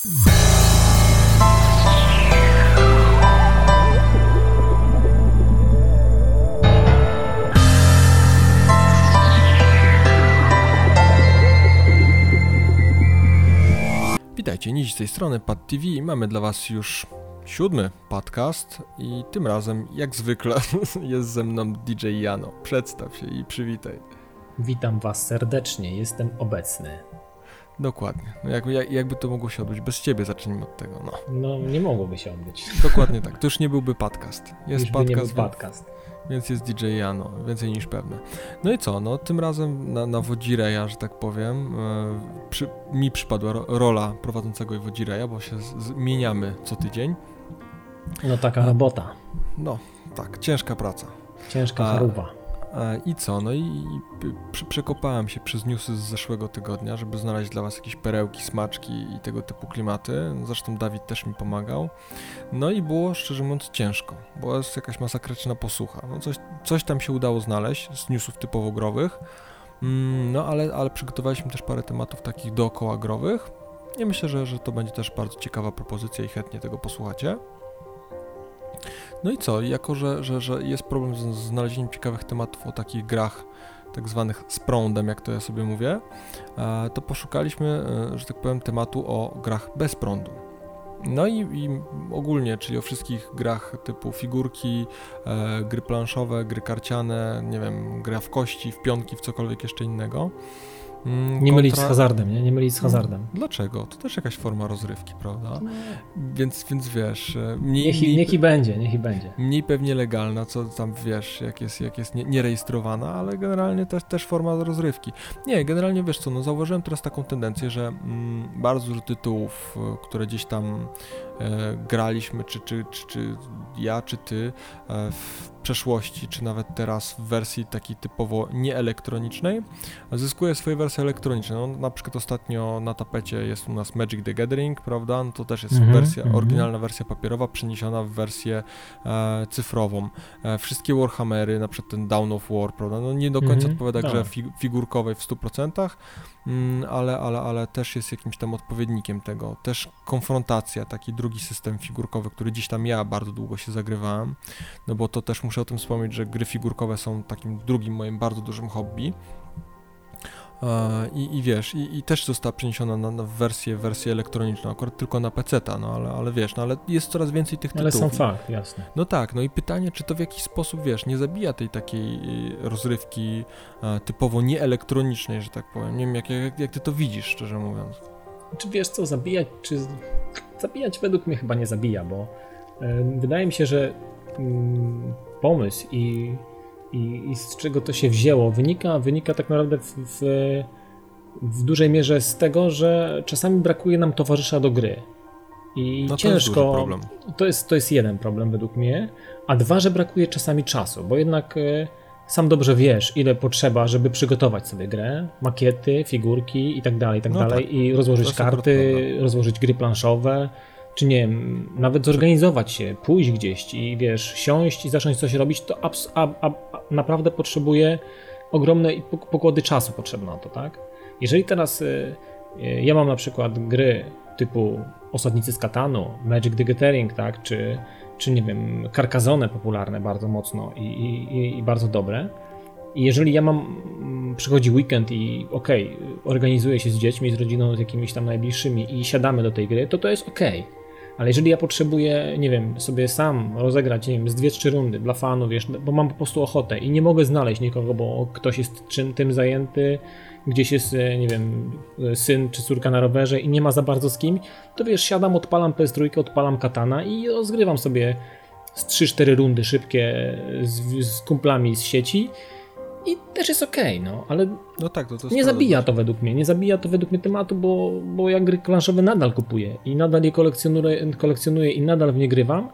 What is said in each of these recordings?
Witajcie, Nizi z tej strony Pad TV. Mamy dla Was już siódmy podcast i tym razem, jak zwykle, jest ze mną DJ Jano. Przedstaw się i przywitaj. Witam Was serdecznie, jestem obecny. Dokładnie. No jakby, jakby to mogło się odbyć? Bez ciebie zacznijmy od tego. No, no nie mogłoby się odbyć. Dokładnie tak. To już nie byłby podcast. Jest już podcast. By podcast. Więc jest DJ Jano, więcej niż pewne. No i co, no tym razem na, na Wodzireja, że tak powiem, e, przy, mi przypadła ro, rola prowadzącego Wodzireja, bo się zmieniamy co tydzień. No taka robota. No, tak, ciężka praca. Ciężka choroba. I co? No i, i przekopałem się przez newsy z zeszłego tygodnia, żeby znaleźć dla Was jakieś perełki, smaczki i tego typu klimaty. Zresztą Dawid też mi pomagał. No i było, szczerze mówiąc, ciężko, bo jest jakaś masakryczna posłucha. No coś, coś tam się udało znaleźć z newsów typowo growych, mm, no ale, ale przygotowaliśmy też parę tematów takich dookoła growych. I myślę, że, że to będzie też bardzo ciekawa propozycja i chętnie tego posłuchacie. No i co, jako że, że, że jest problem z znalezieniem ciekawych tematów o takich grach tak zwanych z prądem, jak to ja sobie mówię, e, to poszukaliśmy, e, że tak powiem, tematu o grach bez prądu. No i, i ogólnie, czyli o wszystkich grach typu figurki, e, gry planszowe, gry karciane, nie wiem, gra w kości, w pionki, w cokolwiek jeszcze innego. Mm, nie mylić z hazardem, nie? Nie mylić z mm, hazardem. Dlaczego? To też jakaś forma rozrywki, prawda? No. Więc, więc wiesz... E, mniej, niech, i, niech i będzie, niech i będzie. Mniej pewnie legalna, co tam wiesz, jak jest, jak jest nierejestrowana, ale generalnie też, też forma rozrywki. Nie, generalnie wiesz co, no zauważyłem teraz taką tendencję, że mm, bardzo dużo tytułów, e, które gdzieś tam e, graliśmy, czy, czy, czy, czy ja, czy ty, e, w przeszłości, czy nawet teraz w wersji takiej typowo nieelektronicznej, zyskuje swoje wersje elektroniczne. No, na przykład ostatnio na tapecie jest u nas Magic the Gathering, prawda? No, to też jest mm -hmm, wersja, mm -hmm. oryginalna wersja papierowa przeniesiona w wersję e, cyfrową. E, wszystkie Warhammery, na przykład ten Down of War, prawda? No nie do końca mm -hmm, odpowiada grze tak. figurkowej w 100%, mm, ale, ale, ale też jest jakimś tam odpowiednikiem tego. Też konfrontacja, taki drugi system figurkowy, który dziś tam ja bardzo długo się zagrywałem, no bo to też muszę o tym wspomnieć, że gry figurkowe są takim drugim moim bardzo dużym hobby. E, I, I wiesz, i, i, też została przeniesiona na, na wersję, wersję elektroniczną, akurat tylko na PC, no ale, ale wiesz, no ale jest coraz więcej tych tytułów. Ale są fakt, jasne. No tak, no i pytanie, czy to w jakiś sposób, wiesz, nie zabija tej takiej y, rozrywki e, typowo nieelektronicznej, że tak powiem. Nie wiem, jak, jak, jak ty to widzisz, szczerze mówiąc. Czy wiesz co, zabijać, czy... Zabijać według mnie chyba nie zabija, bo y, wydaje mi się, że Mm, pomysł i, i, i, z czego to się wzięło wynika, wynika tak naprawdę w, w, w dużej mierze z tego, że czasami brakuje nam towarzysza do gry. I no ciężko. To jest, to jest, to jest jeden problem według mnie, a dwa, że brakuje czasami czasu, bo jednak e, sam dobrze wiesz, ile potrzeba, żeby przygotować sobie grę, makiety, figurki i tak dalej, i tak no dalej, tak. i rozłożyć karty, rozłożyć gry planszowe, czy nie wiem, nawet zorganizować się, pójść gdzieś i wiesz, siąść i zacząć coś robić, to abs- naprawdę potrzebuje ogromne pokłady czasu potrzebne na to, tak? Jeżeli teraz y, y, ja mam na przykład gry typu Osadnicy z Katanu, Magic the Gathering, tak, czy, czy nie wiem, Carcassonne popularne bardzo mocno i, i, i bardzo dobre, i jeżeli ja mam, mm, przychodzi weekend i okej, okay, organizuję się z dziećmi, z rodziną, z jakimiś tam najbliższymi i siadamy do tej gry, to to jest okej. Okay. Ale jeżeli ja potrzebuję, nie wiem, sobie sam rozegrać, nie wiem, z dwie, trzy rundy dla fanów, wiesz, bo mam po prostu ochotę i nie mogę znaleźć nikogo, bo ktoś jest czym tym zajęty, gdzieś jest, e, nie wiem, syn czy córka na rowerze i nie ma za bardzo z kim, to wiesz, siadam, odpalam PS3, odpalam katana i rozgrywam sobie z 3-4 rundy szybkie z, z kumplami z sieci i też jest okej, okay, no, ale no tak, to, to nie zabija to według mnie, nie zabija to według mnie tematu, bo, bo ja gry planszowe nadal kupuję i nadal je kolekcjonuję, kolekcjonuję i nadal w nie grywam,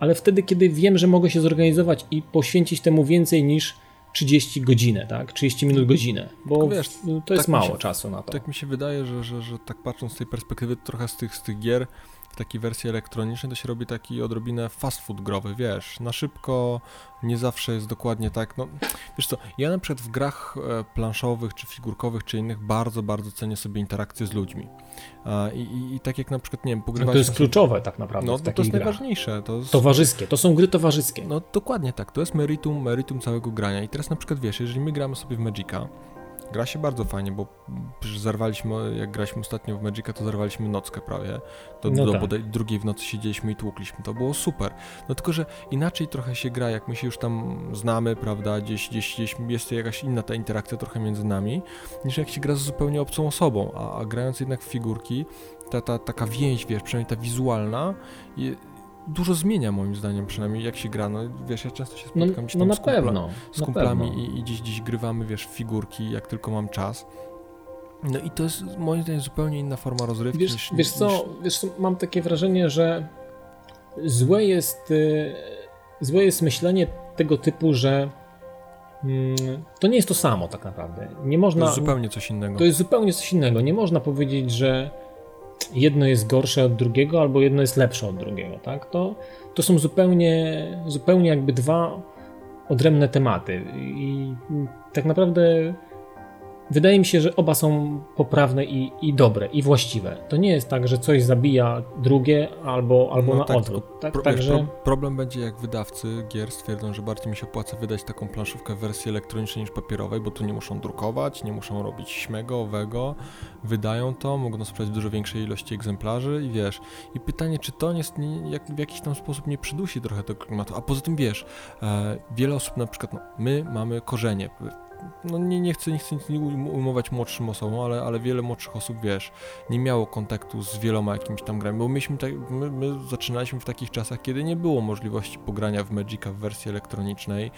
ale wtedy, kiedy wiem, że mogę się zorganizować i poświęcić temu więcej niż 30 godzinę, tak? 30 minut godzinę, bo wiesz, to jest tak mało się, czasu na to. Tak mi się wydaje, że, że, że tak patrząc z tej perspektywy, trochę z tych, z tych gier w takiej wersji elektronicznej to się robi taki odrobinę fast food growy, wiesz, na szybko, nie zawsze jest dokładnie tak, no, wiesz co, ja na przykład w grach e, planszowych, czy figurkowych, czy innych bardzo, bardzo cenię sobie interakcję z ludźmi. I, i, i tak jak na przykład, nie wiem, pogrywać... No to jest kluczowe tak naprawdę No, no to jest grach. najważniejsze. To jest... Towarzyskie, to są gry towarzyskie. No dokładnie tak, to jest meritum, meritum całego grania. I teraz na przykład wiesz, jeżeli my gramy sobie w Magica, gra się bardzo fajnie, bo zerwaliśmy, jak graliśmy ostatnio w Magica, to zerwaliśmy nockę prawie. Do, No do tak. bodaj drugiej w nocy siedzieliśmy i tłukliśmy. To było super. No tylko, że inaczej trochę się gra, jak my się już tam znamy, prawda, gdzieś, gdzieś, gdzieś jest jakaś inna ta interakcja trochę między nami, niż jak się gra z zupełnie obcą osobą, a, a grając jednak w figurki, ta, ta taka więź, wiesz, przynajmniej ta wizualna, je, dużo zmienia moim zdaniem, przynajmniej jak się gra. No wiesz, ja często się No, spotykam gdzieś no tam na z, kumpla, pewno. z kumplami pewno. i, i gdzieś, gdzieś grywamy, wiesz, figurki, jak tylko mam czas. No i to jest moim zdaniem zupełnie inna forma rozrywki Wiesz, niż, wiesz, niż, co, wiesz co, mam takie wrażenie, że złe jest, y, złe jest myślenie tego typu, że mm, to nie jest to samo tak naprawdę. Nie to można, jest zupełnie coś innego. to jest zupełnie coś innego. Nie można powiedzieć, że jedno jest gorsze od drugiego albo jedno jest lepsze od drugiego, tak? To, to są zupełnie, zupełnie jakby dwa odrębne tematy i tak naprawdę wydaje mi się, że oba są poprawne i, i dobre i właściwe. To nie jest tak, że coś zabija drugie albo, albo No na tak, odwrót, tak? Pro, Także pro, problem będzie jak wydawcy gier stwierdzą, że bardziej mi się opłaca wydać taką planszówkę w wersji elektronicznej niż papierowej, bo tu nie muszą drukować, nie muszą robić śmego, owego, wydają to, mogą sprzedać w dużo większej ilości egzemplarzy i wiesz, i pytanie, czy to nie, jak, w jakiś tam sposób nie przydusi trochę tego klimatu, a poza tym wiesz, e, wiele osób na przykład, no, my mamy korzenie, no nie, nie chcę, nie chcę nic ujmować młodszym osobom, ale, ale wiele młodszych osób, wiesz, nie miało kontaktu z wieloma jakimiś tam grami, bo myśmy tak, my, my zaczynaliśmy w takich czasach, kiedy nie było możliwości pogrania w Magica w wersji elektronicznej,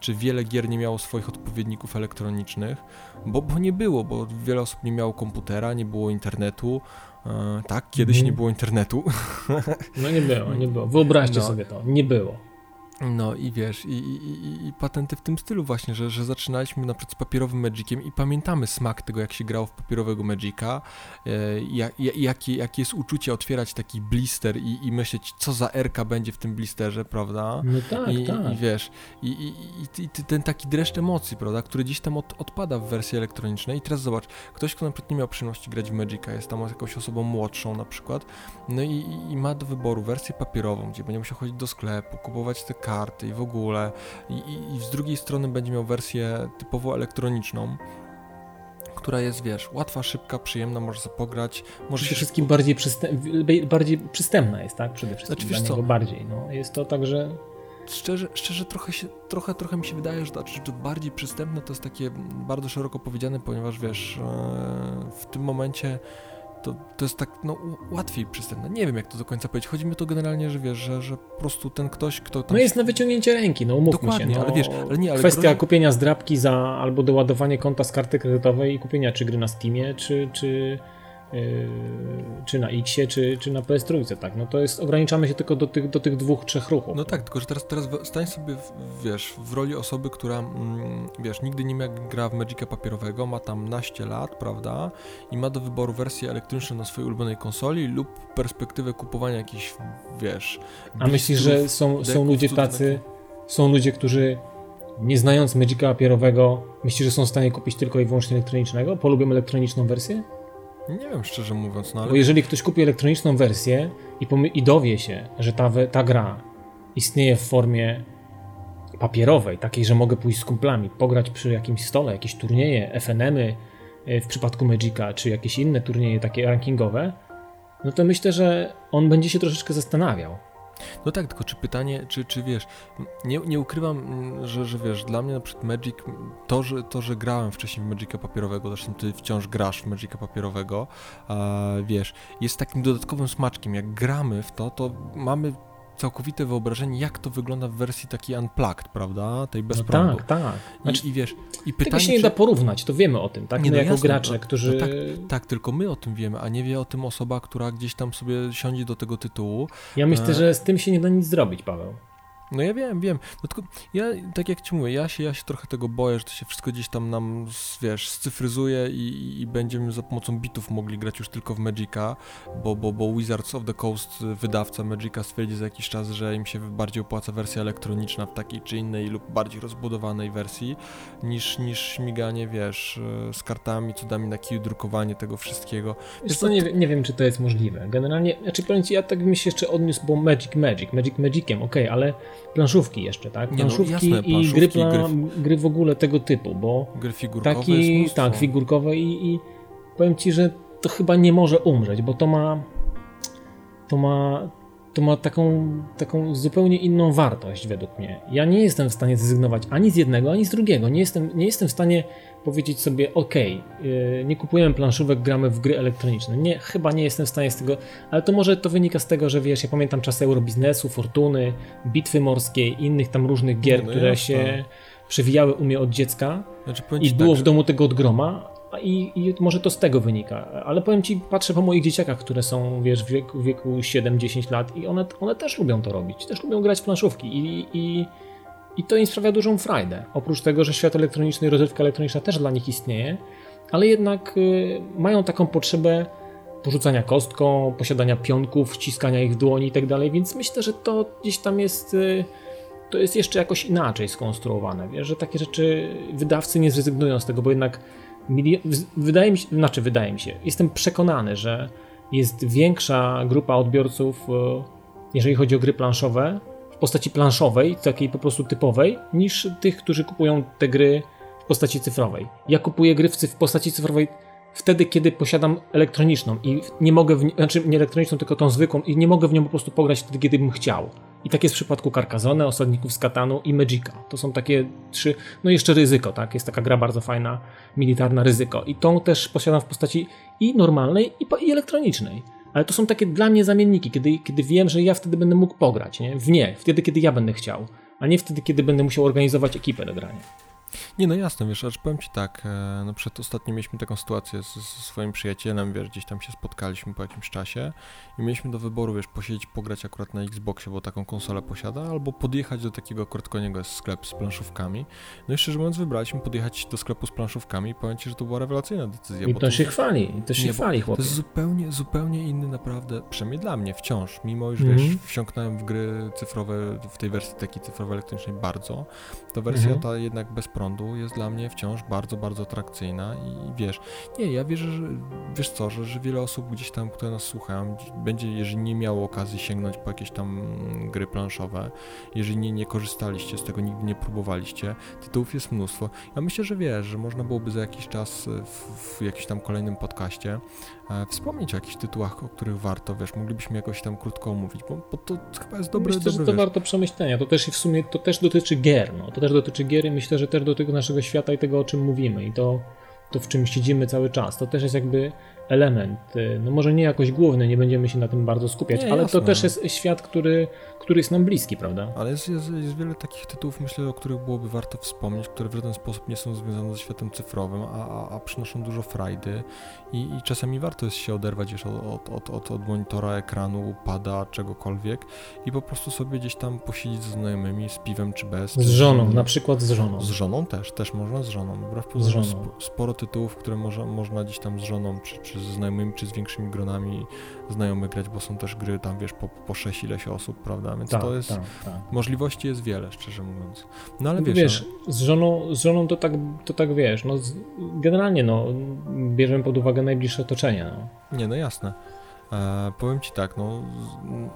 czy wiele gier nie miało swoich odpowiedników elektronicznych, bo, bo nie było, bo wiele osób nie miało komputera, nie było internetu, e, tak, kiedyś Mhm. nie było internetu, no nie było, nie było. Wyobraźcie No. sobie to, nie było. No i wiesz, i, i, i, patenty w tym stylu właśnie, że, że zaczynaliśmy na przykład z papierowym Magiciem i pamiętamy smak tego, jak się grało w papierowego Magica, e, jak, jakie, jakie jest uczucie otwierać taki blister i, i myśleć, co za erka będzie w tym blisterze, prawda? No tak, I, tak. I wiesz, i, i, i, i ty- ten taki dreszcz emocji, prawda, który gdzieś tam od, odpada w wersji elektronicznej. I teraz zobacz, ktoś, kto na przykład nie miał przyjemności grać w Magica, jest tam jakąś osobą młodszą na przykład, no i ma do wyboru wersję papierową, gdzie będzie musiał chodzić do sklepu, kupować te karty i w ogóle. I, i, I z drugiej strony będzie miał wersję typowo elektroniczną, która jest, wiesz, łatwa, szybka, przyjemna, możesz pograć, Przede się wszystkim bardziej, przystęp, bardziej przystępna jest, tak? Przede wszystkim Znaczy, dla niego bardziej. No. Jest to tak, że Szczerze, szczerze trochę, się, trochę, trochę mi się wydaje, że to, że to bardziej przystępne to jest takie bardzo szeroko powiedziane, ponieważ wiesz, e, w tym momencie to, to jest tak no, łatwiej przystępne. Nie wiem jak to do końca powiedzieć. Chodzi mi to generalnie, że wiesz, że, że po prostu ten ktoś, kto tam... no jest na wyciągnięcie ręki, no umówmy Dokładnie, się. No. ale wiesz, ale nie, ale Kwestia grozi- kupienia zdrabki za albo doładowanie konta z karty kredytowej i kupienia czy gry na Steamie, czy, czy, czy na Xie, czy, czy na PS3, tak? No to jest, ograniczamy się tylko do tych, do tych dwóch, trzech ruchów. No tak, tylko że teraz, teraz stań sobie, w, wiesz, w roli osoby, która, mm, wiesz, nigdy nie gra w Magica papierowego, ma tam naście lat, prawda, i ma do wyboru wersję elektroniczną na swojej ulubionej konsoli lub perspektywę kupowania jakichś, wiesz... A myślisz, że są, są ludzie tacy, są ludzie, którzy nie znając Magica papierowego, myślisz, że są w stanie kupić tylko i wyłącznie elektronicznego? Polubią elektroniczną wersję? Nie wiem, szczerze mówiąc, no ale... Bo jeżeli ktoś kupi elektroniczną wersję i, i dowie się, że ta, ta gra istnieje w formie papierowej, takiej, że mogę pójść z kumplami, pograć przy jakimś stole, jakieś turnieje, FNM-y y w przypadku Magica, czy jakieś inne turnieje takie rankingowe, no to myślę, że on będzie się troszeczkę zastanawiał. No tak, tylko czy pytanie, czy, czy wiesz, nie, nie ukrywam, że, że wiesz, dla mnie na przykład Magic, to że, to, że grałem wcześniej w Magica papierowego, zresztą ty wciąż grasz w Magica papierowego, a, wiesz, jest takim dodatkowym smaczkiem. Jak gramy w to, to mamy całkowite wyobrażenie, jak to wygląda w wersji takiej unplugged, prawda, tej bez No prądu. tak, tak. Znaczy, I, I wiesz, i tego pytanie, się nie czy... da porównać, to wiemy o tym, tak? Nie, My no jako jasne, gracze, no- którzy... no tak, Tak, tylko my o tym wiemy, a nie wie o tym osoba, która gdzieś tam sobie siądzie do tego tytułu. Ja myślę, E. że z tym się nie da nic zrobić, Paweł. No ja wiem, wiem. No tylko ja, tak jak ci mówię, ja się, ja się trochę tego boję, że to się wszystko gdzieś tam nam, wiesz, scyfryzuje i, i będziemy za pomocą bitów mogli grać już tylko w Magica, bo, bo, bo Wizards of the Coast, wydawca Magica stwierdzi za jakiś czas, że im się bardziej opłaca wersja elektroniczna w takiej czy innej lub bardziej rozbudowanej wersji, niż, niż śmiganie, wiesz, z kartami, cudami na kiju, drukowanie tego wszystkiego. Wiesz co, nie, nie wiem, czy to jest możliwe. Generalnie, znaczy powiem ci, ja tak bym się jeszcze odniósł, bo Magic Magic, Magic Magiciem, okej, okay, ale planszówki jeszcze, tak? Planszówki, no, jasne, i gry, gry, gry, w ogóle tego typu, bo gry figurkowe taki, tak, figurkowe i, i powiem ci, że to chyba nie może umrzeć, bo to ma to ma to ma taką, taką zupełnie inną wartość według mnie. Ja nie jestem w stanie zrezygnować ani z jednego, ani z drugiego. Nie jestem, nie jestem w stanie powiedzieć sobie, ok, nie kupujemy planszówek, gramy w gry elektroniczne. Nie, chyba nie jestem w stanie z tego, ale to może to wynika z tego, że wiesz, ja pamiętam czasy Eurobiznesu, Fortuny, Bitwy Morskiej, innych tam różnych gier, no, które jasne. się przewijały u mnie od dziecka znaczy, i było tak, w domu tego od groma, i, i, może to z tego wynika. Ale powiem ci, patrzę po moich dzieciakach, które są, wiesz, w wieku, wieku 7-10 lat i one, one też lubią to robić. Też lubią grać w planszówki i, i, i to im sprawia dużą frajdę. Oprócz tego, że świat elektroniczny i rozrywka elektroniczna też dla nich istnieje, ale jednak y, mają taką potrzebę porzucania kostką, posiadania pionków, ściskania ich w dłoni i tak więc myślę, że to gdzieś tam jest... Y, to jest jeszcze jakoś inaczej skonstruowane, wiesz, że takie rzeczy wydawcy nie zrezygnują z tego, bo jednak wydaje mi się, znaczy wydaje mi się, jestem przekonany, że jest większa grupa odbiorców, e, jeżeli chodzi o gry planszowe, postaci planszowej, takiej po prostu typowej, niż tych, którzy kupują te gry w postaci cyfrowej. Ja kupuję gry w postaci cyfrowej wtedy, kiedy posiadam elektroniczną i nie mogę, w, znaczy nie elektroniczną, tylko tą zwykłą i nie mogę w nią po prostu pograć wtedy, kiedy bym chciał. I tak jest w przypadku Carcassonne, Osadników z Katanu i Magica. To są takie trzy, no i jeszcze Ryzyko, tak? Jest taka gra bardzo fajna, militarna Ryzyko. I tą też posiadam w postaci i normalnej, i, i elektronicznej. Ale to są takie dla mnie zamienniki, kiedy, kiedy wiem, że ja wtedy będę mógł pograć, nie? W nie, wtedy, kiedy ja będę chciał, a nie wtedy, kiedy będę musiał organizować ekipę do grania. Nie, no jasne, wiesz, aż powiem Ci tak, e, no przed ostatnio mieliśmy taką sytuację ze swoim przyjacielem, wiesz, gdzieś tam się spotkaliśmy po jakimś czasie i mieliśmy do wyboru, wiesz, posiedzieć, pograć akurat na Xboxie, bo taką konsolę posiada, albo podjechać do takiego krótkoniego jest sklep z planszówkami. No i szczerze mówiąc wybraliśmy podjechać do sklepu z planszówkami i powiem Ci, że to była rewelacyjna decyzja. I to, to się chwali, i to się nie, chwali, chłopie. To jest zupełnie, zupełnie inny naprawdę, przynajmniej dla mnie wciąż, mimo już, mm -hmm. wiesz, wsiąknąłem w gry cyfrowe, w tej wersji takiej cyfrowej elektronicznej bardzo, to wersja mm -hmm. ta jednak bez prądu jest dla mnie wciąż bardzo, bardzo atrakcyjna i wiesz, nie, ja wierzę, że wiesz co, że, że wiele osób gdzieś tam, które nas słuchają, będzie, jeżeli nie miało okazji sięgnąć po jakieś tam gry planszowe, jeżeli nie, nie korzystaliście z tego, nigdy nie próbowaliście, tytułów jest mnóstwo. Ja myślę, że wiesz, że można byłoby za jakiś czas w, w jakimś tam kolejnym podcaście e, wspomnieć o jakichś tytułach, o których warto, wiesz, moglibyśmy jakoś tam krótko omówić, bo, bo to chyba jest dobre, Myślę, dobre, że to warto przemyślenia, to też w sumie, to też dotyczy gier, no, to też dotyczy gier i myślę, że też dotyczy naszego świata i tego, o czym mówimy. I to, to w czym siedzimy cały czas. To też jest jakby element, y, no może nie jakoś główny, nie będziemy się na tym bardzo skupiać, nie, ale jasne. to też jest świat, który, który jest nam bliski, prawda? Ale jest, jest, jest, wiele takich tytułów, myślę, o których byłoby warto wspomnieć, które w żaden sposób nie są związane ze światem cyfrowym, a, a, a przynoszą dużo frajdy i, i, czasami warto jest się oderwać już od, od, od, od, monitora, ekranu, pada, czegokolwiek i po prostu sobie gdzieś tam posiedzieć ze znajomymi, z piwem czy bez. Z żoną, na przykład z żoną. Z żoną też, też można z żoną. Wbrew z żoną. Sporo tytułów, które może, można gdzieś tam z żoną, czy, czy ze znajomymi, czy z większymi gronami znajomych grać, bo są też gry tam, wiesz, po, po 6 ileś osób, prawda? Więc tak, to jest, tak, tak. możliwości jest wiele, szczerze mówiąc. No ale wiesz, wiesz no... z, żoną, z żoną to tak, to tak wiesz, no generalnie no, bierzemy pod uwagę najbliższe otoczenie. No. Nie, no jasne. E, powiem Ci tak, no,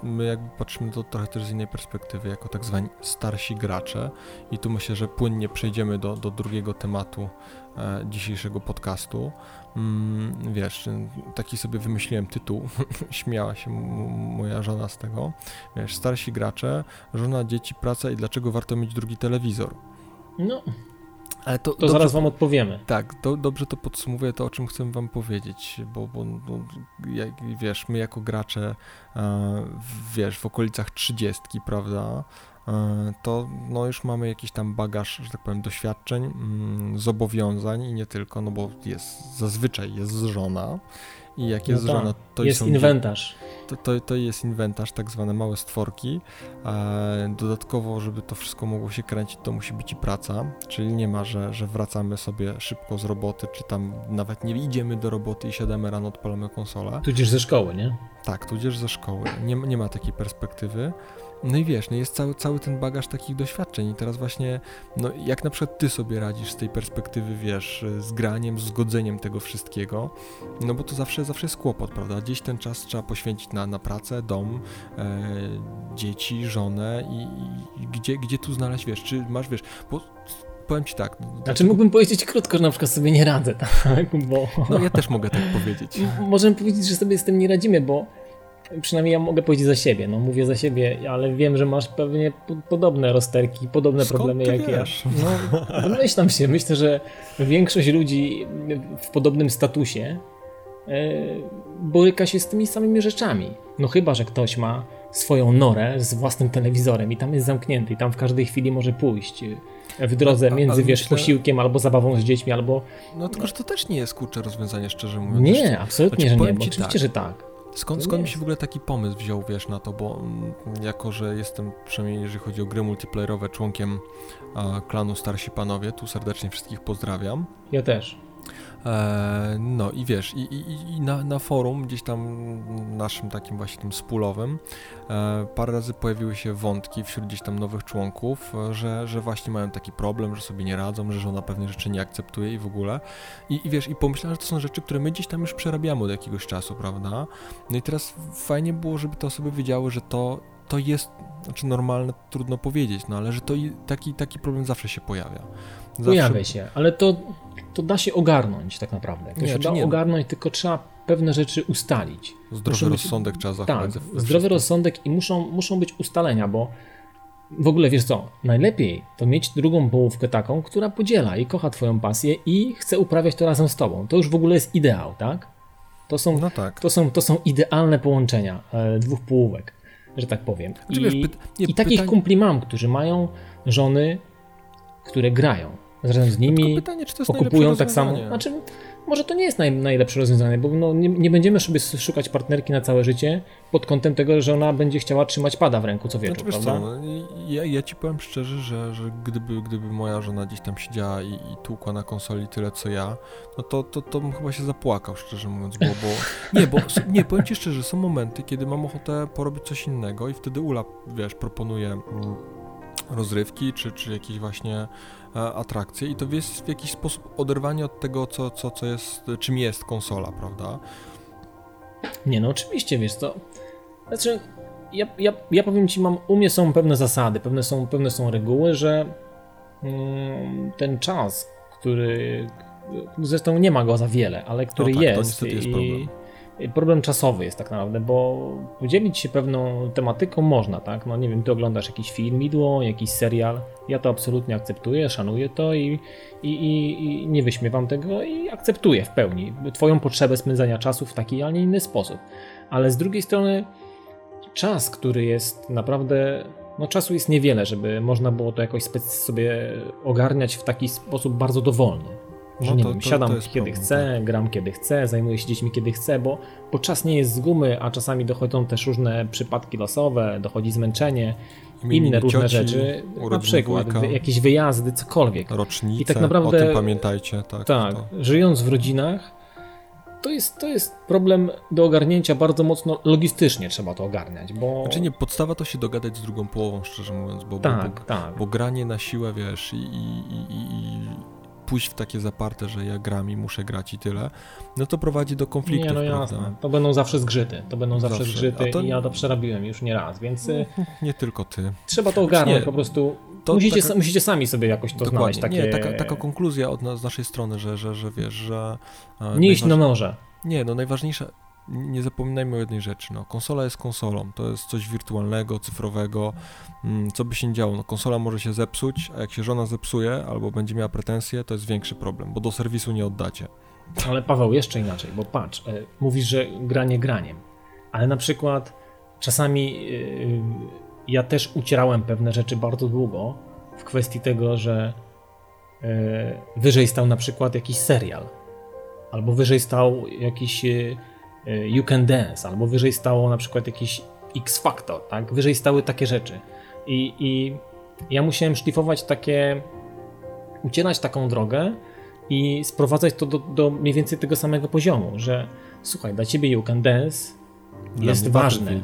my jakby patrzymy to trochę też z innej perspektywy, jako tak zwani starsi gracze i tu myślę, że płynnie przejdziemy do, do drugiego tematu e, dzisiejszego podcastu. Mm, wiesz, taki sobie wymyśliłem tytuł, śmiała się moja żona z tego, wiesz, starsi gracze, żona, dzieci, praca i dlaczego warto mieć drugi telewizor. No, ale to, to dobrze, zaraz wam odpowiemy. Tak, do, dobrze to podsumowuję to, o czym chcę wam powiedzieć, bo, bo no, jak, wiesz, my jako gracze, e, wiesz, w okolicach trzydziestki, prawda, to no, już mamy jakiś tam bagaż, że tak powiem, doświadczeń, mm, zobowiązań i nie tylko, no bo jest, zazwyczaj jest żona I jak jest no żona, to jest są, inwentarz. To, to, to jest inwentarz, tak zwane małe stworki. E, dodatkowo, żeby to wszystko mogło się kręcić, to musi być i praca, czyli nie ma, że, że wracamy sobie szybko z roboty, czy tam nawet nie idziemy do roboty i siadamy rano, odpalamy konsolę. Tudzież ze szkoły, nie? Tak, tudzież ze szkoły. Nie, nie ma takiej perspektywy. No i wiesz, no jest cały, cały ten bagaż takich doświadczeń i teraz właśnie, no jak na przykład ty sobie radzisz z tej perspektywy, wiesz, z graniem, z zgodzeniem tego wszystkiego, no bo to zawsze, zawsze jest kłopot, prawda? Gdzieś ten czas trzeba poświęcić na, na pracę, dom, e, dzieci, żonę i, i, gdzie, gdzie tu znaleźć, wiesz, czy masz, wiesz, bo powiem ci tak. Znaczy mógłbym powiedzieć krótko, że na przykład sobie nie radzę, tak? Bo... No ja też mogę tak powiedzieć. Możemy powiedzieć, że sobie z tym nie radzimy, bo przynajmniej ja mogę powiedzieć za siebie, no mówię za siebie, ale wiem, że masz pewnie podobne rozterki, podobne Skąd problemy jak wiesz? ja. No, domyślam się, myślę, że większość ludzi w podobnym statusie e, boryka się z tymi samymi rzeczami. No chyba, że ktoś ma swoją norę z własnym telewizorem i tam jest zamknięty i tam w każdej chwili może pójść w drodze między, wiesz, myślę... posiłkiem albo zabawą z dziećmi, albo... No tylko, że to też nie jest, kurcze rozwiązanie, szczerze mówiąc. Nie, absolutnie, znaczy, że nie, bo oczywiście, tak. że tak. Skąd, skąd mi się w ogóle taki pomysł wziął, wiesz, na to, bo mm, jako, że jestem, przynajmniej jeżeli chodzi o gry multiplayerowe, członkiem a, klanu Starsi Panowie, tu serdecznie wszystkich pozdrawiam. Ja też. E, no i wiesz, i, i, i na, na, forum, gdzieś tam naszym takim właśnie tym spulowym, e, parę razy pojawiły się wątki wśród gdzieś tam nowych członków, że, że właśnie mają taki problem, że sobie nie radzą, że żona pewnych rzeczy nie akceptuje i w ogóle. I, I wiesz, i pomyślałem, że to są rzeczy, które my gdzieś tam już przerabiamy od jakiegoś czasu, prawda? No i teraz fajnie było, żeby te osoby wiedziały, że to, to jest, znaczy normalne, trudno powiedzieć, no ale że to taki, taki problem zawsze się pojawia. Zawsze... Pojawia się, ale to to da się ogarnąć tak naprawdę. To nie, się da nie. ogarnąć, tylko trzeba pewne rzeczy ustalić. Zdrowy muszą rozsądek być, trzeba zachować. Tak, zdrowy rozsądek i muszą, muszą być ustalenia, bo w ogóle wiesz co, najlepiej to mieć drugą połówkę taką, która podziela i kocha twoją pasję i chce uprawiać to razem z tobą. To już w ogóle jest ideał, tak? To są, no tak. to są, to są idealne połączenia e, dwóch połówek, że tak powiem. Znaczy, I, wiesz, py nie, i takich pytań... kumpli mam, którzy mają żony, które grają razem z nimi pytanie, okupują tak samo. Znaczy, może to nie jest naj, najlepsze rozwiązanie, bo no, nie, nie, będziemy sobie szukać partnerki na całe życie pod kątem tego, że ona będzie chciała trzymać pada w ręku co wieczór, znaczy, prawda? Co, no, ja, ja, ci powiem szczerze, że, że gdyby, gdyby moja żona gdzieś tam siedziała i, i tłukła na konsoli tyle co ja, no to, to, to bym chyba się zapłakał, szczerze mówiąc, bo, bo nie, bo nie, powiem ci szczerze, są momenty, kiedy mam ochotę porobić coś innego i wtedy Ula, wiesz, proponuje mm, rozrywki, czy, czy jakieś właśnie atrakcje i to jest w jakiś sposób oderwanie od tego, co, co, co jest, czym jest konsola, prawda? Nie, no oczywiście, wiesz to. Znaczy, ja, ja, ja powiem ci, mam, u mnie są pewne zasady, pewne są, pewne są reguły, że mm, ten czas, który, zresztą nie ma go za wiele, ale który no tak, jest, to jest i, problem czasowy jest tak naprawdę, bo podzielić się pewną tematyką można, tak? No nie wiem, ty oglądasz jakiś film, idło, jakiś serial, ja to absolutnie akceptuję, szanuję to i, i, i, i nie wyśmiewam tego i akceptuję w pełni twoją potrzebę spędzania czasu w taki, a nie inny sposób. Ale z drugiej strony czas, który jest naprawdę no czasu jest niewiele, żeby można było to jakoś sobie ogarniać w taki sposób bardzo dowolny. Że no nie to, wiem, siadam to kiedy problem, chcę, tak. gram kiedy chcę, zajmuję się dziećmi kiedy chcę, bo, bo czas nie jest z gumy, a czasami dochodzą też różne przypadki losowe, dochodzi zmęczenie, inne różne cioci, rzeczy, na przykład wujka, jakieś wyjazdy, cokolwiek. Rocznice, I tak naprawdę, o tym pamiętajcie. Tak, tak żyjąc w rodzinach, to jest, to jest problem do ogarnięcia bardzo mocno logistycznie trzeba to ogarniać, bo... Znaczy nie, podstawa to się dogadać z drugą połową, szczerze mówiąc, bo, tak, bo, tak. bo granie na siłę, wiesz, i, i, i pójść w takie zaparte, że ja gram i muszę grać i tyle, no to prowadzi do konfliktów, Nie, no jasne. To będą zawsze zgrzyty, to będą zawsze, zawsze. zgrzyty to... i ja to przerabiłem już nie raz, więc... Y, nie tylko ty. Trzeba to ogarnąć, nie, po prostu musicie, taka... musicie sami sobie jakoś to Dokładnie. znaleźć. Takie... Nie, taka, taka konkluzja od nas, z naszej strony, że, że, że wiesz, że... E, nie iść na noże. Nie, no najważniejsze, nie zapominajmy o jednej rzeczy, no, konsola jest konsolą, to jest coś wirtualnego, cyfrowego, mm, co by się działo, no, konsola może się zepsuć, a jak się żona zepsuje albo będzie miała pretensje, to jest większy problem, bo do serwisu nie oddacie. Ale Paweł, jeszcze inaczej, bo patrz, e, mówisz, że granie graniem, ale na przykład czasami yy, ja też ucierałem pewne rzeczy bardzo długo w kwestii tego, że wyżej stał na przykład jakiś serial, albo wyżej stał jakiś You Can Dance, albo wyżej stało na przykład jakiś X Factor, tak? Wyżej stały takie rzeczy. I, i ja musiałem szlifować takie, ucierać taką drogę i sprowadzać to do, do mniej więcej tego samego poziomu, że słuchaj, dla ciebie You Can Dance Dla jest ważne.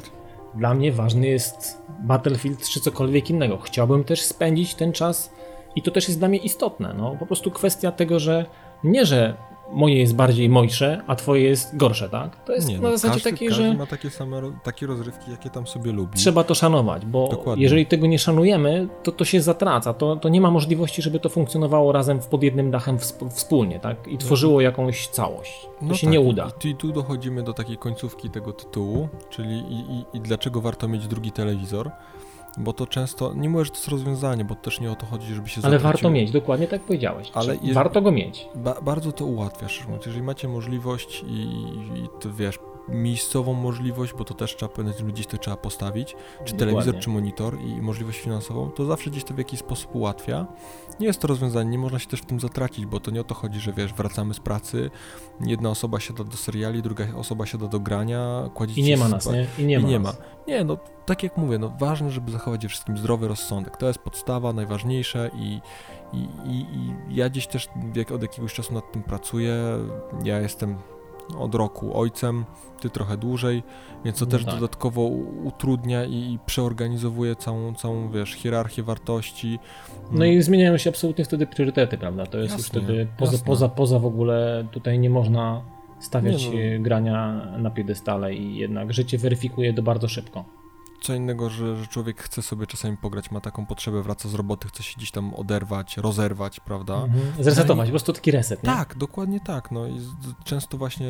Dla mnie ważny jest Battlefield czy cokolwiek innego. Chciałbym też spędzić ten czas i to też jest dla mnie istotne. No, po prostu kwestia tego, że nie, że moje jest bardziej mojsze, a twoje jest gorsze, tak? To jest Nie, na no, zasadzie każdy, takiej, każdy że ma takie same takie rozrywki, jakie tam sobie lubi. trzeba to szanować, bo Dokładnie. jeżeli tego nie szanujemy, to to się zatraca. To, to nie ma możliwości, żeby to funkcjonowało razem w- pod jednym dachem wsp- wspólnie, tak? I tworzyło jakąś całość. To No się tak, nie uda. I tu, I tu dochodzimy do takiej końcówki tego tytułu, czyli i, i, i dlaczego warto mieć drugi telewizor. Bo to często, nie mówię, że to jest rozwiązanie, bo też nie o to chodzi, żeby się Ale zatraciło. warto mieć, dokładnie tak powiedziałeś. Ale jeżeli- Warto go mieć. Ba bardzo to ułatwia, szczerze mówiąc. Jeżeli macie możliwość i, i to wiesz, miejscową możliwość, bo to też trzeba powiedzieć, gdzieś to trzeba postawić, czy telewizor, Dokładnie. czy monitor i możliwość finansową, to zawsze gdzieś to w jakiś sposób ułatwia. Nie jest to rozwiązanie, nie można się też w tym zatracić, bo to nie o to chodzi, że wiesz, wracamy z pracy, jedna osoba siada do seriali, druga osoba siada do grania, kładziecie I nie ma nas, nie? I nie ma. I nie ma. Nie, no tak jak mówię, no ważne, żeby zachować je wszystkim zdrowy rozsądek. To jest podstawa, najważniejsze i, i, i, i ja gdzieś też jak od jakiegoś czasu nad tym pracuję. Ja jestem od roku ojcem, ty trochę dłużej, więc to No też tak. dodatkowo utrudnia i, i przeorganizowuje całą, całą, wiesz, hierarchię wartości. No i zmieniają się absolutnie wtedy priorytety, prawda? To jest już Jasne, wtedy poza, jasne. poza, poza w ogóle tutaj nie można stawiać Nie no. grania na piedestale i jednak życie weryfikuje to bardzo szybko. Co innego, że, że człowiek chce sobie czasami pograć, ma taką potrzebę, wraca z roboty, chce się gdzieś tam oderwać, rozerwać, prawda? Mhm. Zresetować, No i- po prostu taki reset, nie? Tak, dokładnie tak. No i często właśnie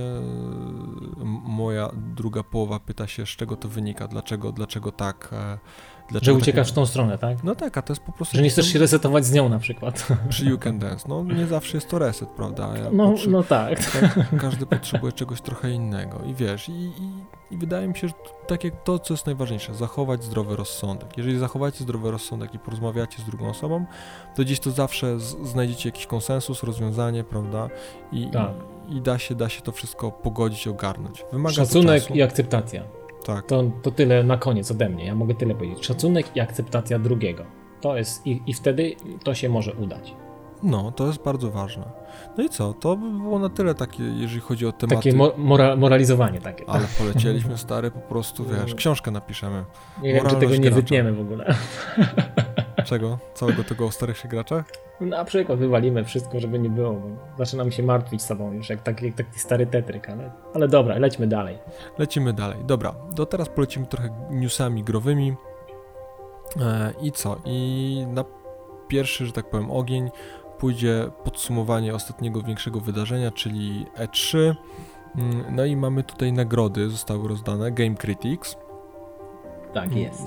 moja druga połowa pyta się, z czego to wynika, dlaczego, dlaczego tak. e, Że Dlaczego uciekasz w tą stronę, tak? No tak, a to jest po prostu. Że nie chcesz się resetować z nią na przykład. Przy You Can Dance. No nie zawsze jest to reset, prawda? Ja No, potrze- no tak. ka- Każdy potrzebuje czegoś trochę innego. I wiesz, i, i, i wydaje mi się, że tak jak to, co jest najważniejsze, zachować zdrowy rozsądek. Jeżeli zachowacie zdrowy rozsądek i porozmawiacie z drugą osobą, to gdzieś to zawsze znajdziecie jakiś konsensus, rozwiązanie, prawda? I, Tak. i, i da, się, da się to wszystko pogodzić, ogarnąć. Wymaga Szacunek i akceptacja. Tak. To, to tyle na koniec ode mnie. Ja mogę tyle powiedzieć. Szacunek i akceptacja drugiego. To jest, i, i wtedy to się może udać. No, to jest bardzo ważne. No i co? To by było na tyle takie, jeżeli chodzi o tematy. Takie mo- mora- moralizowanie takie. Ale polecieliśmy stary, po prostu wiesz, książkę napiszemy. nie wiem, czy tego nie gracza. wytniemy w ogóle. Czego? Całego tego o starych się graczach? Na przykład wywalimy wszystko, żeby nie było. Zaczynam się martwić sobą już, jak taki, jak taki stary tetryk, ale, ale dobra, lećmy dalej. Lecimy dalej. Dobra, to teraz polecimy trochę newsami growymi. E, I co? I na pierwszy, że tak powiem, ogień pójdzie podsumowanie ostatniego większego wydarzenia, czyli E3. Mm, No i mamy tutaj nagrody, zostały rozdane, Game Critics. Tak Mm. jest.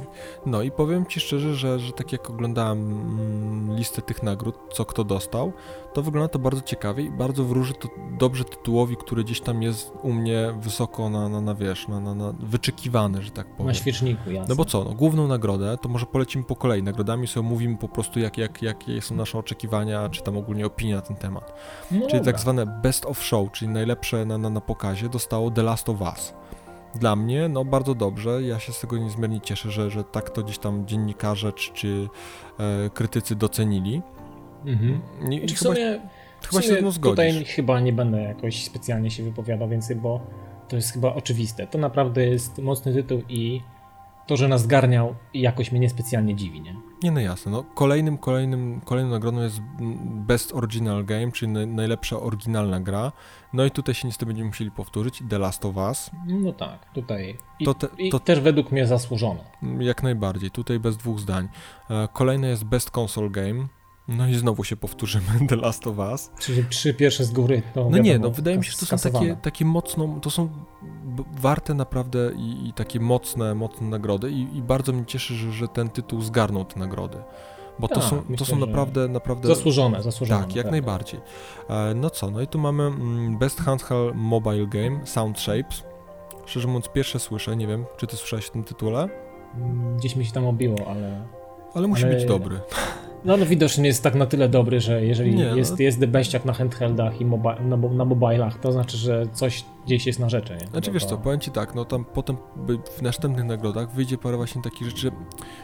No i powiem Ci szczerze, że, że tak jak oglądałem mm, listę tych nagród, co kto dostał, to wygląda to bardzo ciekawie i bardzo wróży to dobrze tytułowi, który gdzieś tam jest u mnie wysoko na, na, na wiesz, na, na, na wyczekiwany, że tak powiem. Na świeczniku, jasne. No bo co, no, główną nagrodę, to może polecimy po kolei. Nagrodami sobie mówimy po prostu, jak, jak, jakie są nasze oczekiwania, czy tam ogólnie opinia na ten temat. no Czyli dobra. tak zwane best of show, czyli najlepsze na, na, na pokazie, dostało The Last of Us. Dla mnie, no bardzo dobrze, ja się z tego niezmiernie cieszę, że, że tak to gdzieś tam dziennikarze czy, czy e, krytycy docenili. Mhm. Nie, Czy w chyba, sumie, w chyba się sumie tutaj chyba nie będę jakoś specjalnie się wypowiadał więcej, bo to jest chyba oczywiste. To naprawdę jest mocny tytuł i to, że nas zgarniał jakoś mnie niespecjalnie dziwi, nie? Nie, no jasne. No, kolejnym, kolejnym, kolejną nagrodą jest Best Original Game, czyli naj, najlepsza oryginalna gra. No i tutaj się niestety będziemy musieli powtórzyć, The Last of Us. No tak, tutaj. I, To te- i to- też według mnie zasłużone. Jak najbardziej, tutaj bez dwóch zdań. E, Kolejne jest Best Console Game. No i znowu się powtórzymy, The Last of Us. Czyli trzy pierwsze z góry to. No nie, wiadomo, no wydaje mi się, że to są takie, takie mocno, to są warte naprawdę i, i takie mocne, mocne nagrody i, i bardzo mnie cieszy, że, że ten tytuł zgarnął te nagrody. Bo to Tak, są, to myślę, są że naprawdę, naprawdę... Zasłużone, zasłużone. Tak, jak naprawdę. najbardziej. E, No co, no i tu mamy mm, Best Handheld Mobile Game, Sound Shapes. Szczerze mówiąc, pierwsze słyszę, nie wiem, czy ty słyszałeś o tym tytule, Mm, Gdzieś mi się tam obiło, ale. ale musi Ale- być dobry. No, no widocznie jest tak na tyle dobry, że jeżeli nie, jest, no... jest debeściak na handheldach i mobi na, na mobilach, to znaczy, że coś gdzieś jest na rzeczy, nie? Znaczy wiesz co, powiem ci tak, no tam potem w następnych nagrodach wyjdzie parę właśnie takich rzeczy, że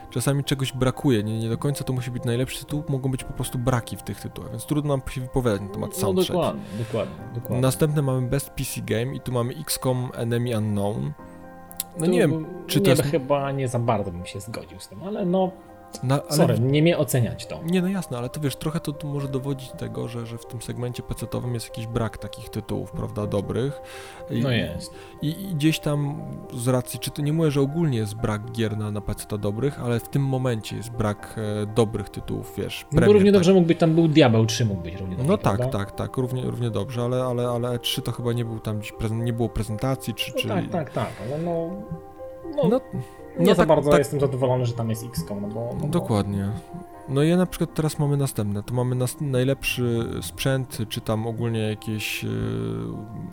czasami czegoś brakuje, nie, nie do końca to musi być najlepszy tytuł, mogą być po prostu braki w tych tytułach, więc trudno nam się wypowiadać na temat no, soundtrack. No dokładnie, dokładnie, dokładnie. Następne mamy Best PC Game i tu mamy XCOM Enemy Unknown. No tu nie wiem, czy nie, to jest... chyba nie za bardzo bym się zgodził z tym, ale no no, ale... Sorry, nie mnie oceniać to. Nie, no jasne, ale to wiesz, trochę to, to może dowodzić tego, że, że w tym segmencie PC-owym jest jakiś brak takich tytułów, prawda, dobrych. I, no jest. I, I, gdzieś tam z racji, czy to nie mówię, że ogólnie jest brak gier na, na PC dobrych, ale w tym momencie jest brak e, dobrych tytułów, wiesz. No bo równie tak. dobrze mógł być, tam był Diabeł 3 mógł być równie dobrze, No tak, prawda? tak, tak, równie, równie dobrze, ale, ale, ale 3 to chyba nie był tam gdzieś, nie było prezentacji, czy... No czy... tak, tak, tak, ale no... no... no nie no za tak, bardzo tak, jestem zadowolony, że tam jest XCOM, no bo... No dokładnie. No i na przykład teraz mamy następne. To mamy nas, najlepszy sprzęt, czy tam ogólnie jakieś yy,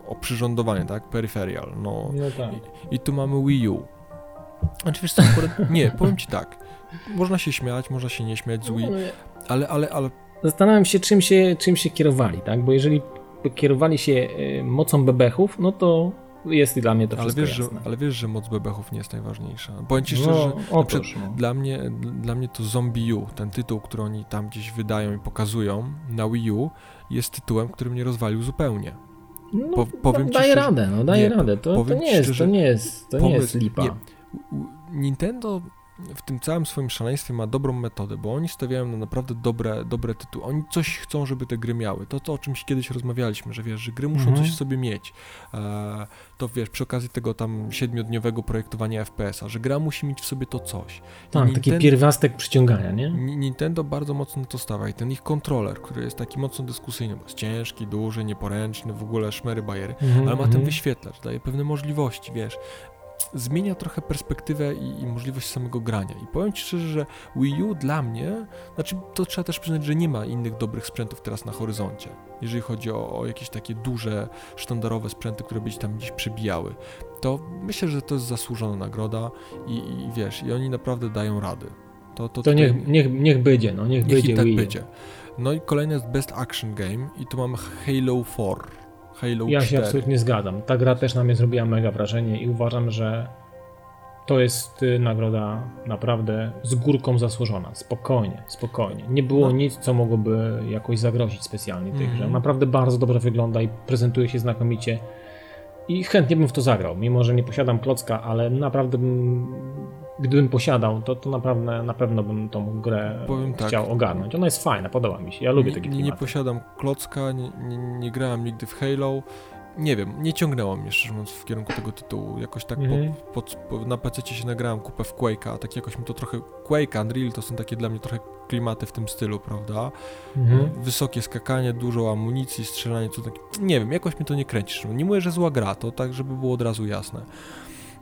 oprzyrządowanie, tak? Peripheral. No, no tak. I, I, tu mamy Wii U. Znaczy wiesz co, nie, powiem ci tak. Można się śmiać, można się nie śmiać z Wii, no, ale, ale, ale... Zastanawiam się czym, się, czym się kierowali, tak? Bo jeżeli kierowali się y, mocą bebechów, no to jest dla mnie to ale wiesz, jasne. Że, ale wiesz, że moc bebechów nie jest najważniejsza. Powiem ci szczerze, no, że otóż, no. dla, mnie, dla mnie to Zombie U, ten tytuł, który oni tam gdzieś wydają i pokazują na Wii U, jest tytułem, który mnie rozwalił zupełnie. No, po, powiem daje radę, no daje nie, radę. To, to, nie jest, to nie jest, to nie jest lipa. Nie. Nintendo w tym całym swoim szaleństwie ma dobrą metodę, bo oni stawiają na naprawdę dobre, dobre tytuły. Oni coś chcą, żeby te gry miały. To, to o czymś kiedyś rozmawialiśmy, że wiesz, że gry muszą mhm. coś w sobie mieć. E, to wiesz, przy okazji tego tam siedmiodniowego projektowania FPS-a, że gra musi mieć w sobie to coś. Tak, Nintendo, taki pierwiastek przyciągania, nie? Nintendo bardzo mocno to stawia i ten ich kontroler, który jest taki mocno dyskusyjny, bo jest ciężki, duży, nieporęczny, w ogóle szmery bajery, mhm, ale ma ten mhm. wyświetlacz, daje pewne możliwości, wiesz zmienia trochę perspektywę i, i, możliwość samego grania. I powiem Ci szczerze, że Wii U dla mnie, znaczy to trzeba też przyznać, że nie ma innych dobrych sprzętów teraz na horyzoncie, jeżeli chodzi o, o jakieś takie duże, sztandarowe sprzęty, które by się tam gdzieś przybijały. To myślę, że to jest zasłużona nagroda i, i wiesz, i oni naprawdę dają rady. To, to, to niech, niech, niech będzie, no niech, niech będzie. tak Wii będzie. No i kolejny jest Best Action Game i tu mamy Halo 4. Halo ja 4. się absolutnie zgadzam. Ta gra też na mnie zrobiła mega wrażenie i uważam, że to jest y, nagroda naprawdę z górką zasłużona. Spokojnie, spokojnie. Nie było no. nic, co mogłoby jakoś zagrozić specjalnie tej mm. grze. Naprawdę bardzo dobrze wygląda i prezentuje się znakomicie. I chętnie bym w to zagrał, mimo że nie posiadam klocka, ale naprawdę bym gdybym posiadał, to, to naprawdę na pewno bym tą grę Powiem tak. chciał tak, ogarnąć. Ona jest fajna, podoba mi się. Ja lubię takie klimaty. Nie posiadam klocka, nie, nie, nie grałem nigdy w Halo. Nie wiem, nie ciągnęło mnie szczerze mówiąc w kierunku tego tytułu. Jakoś tak mhm. po, po, na PC się nagrałem kupę w Quake'a, a tak jakoś mi to trochę... Quake, Unreal to są takie dla mnie trochę klimaty w tym stylu, prawda? Mhm. Wysokie skakanie, dużo amunicji, strzelanie, co takie... Nie wiem, jakoś mi to nie kręci. Nie mówię, że zła gra, to tak, żeby było od razu jasne.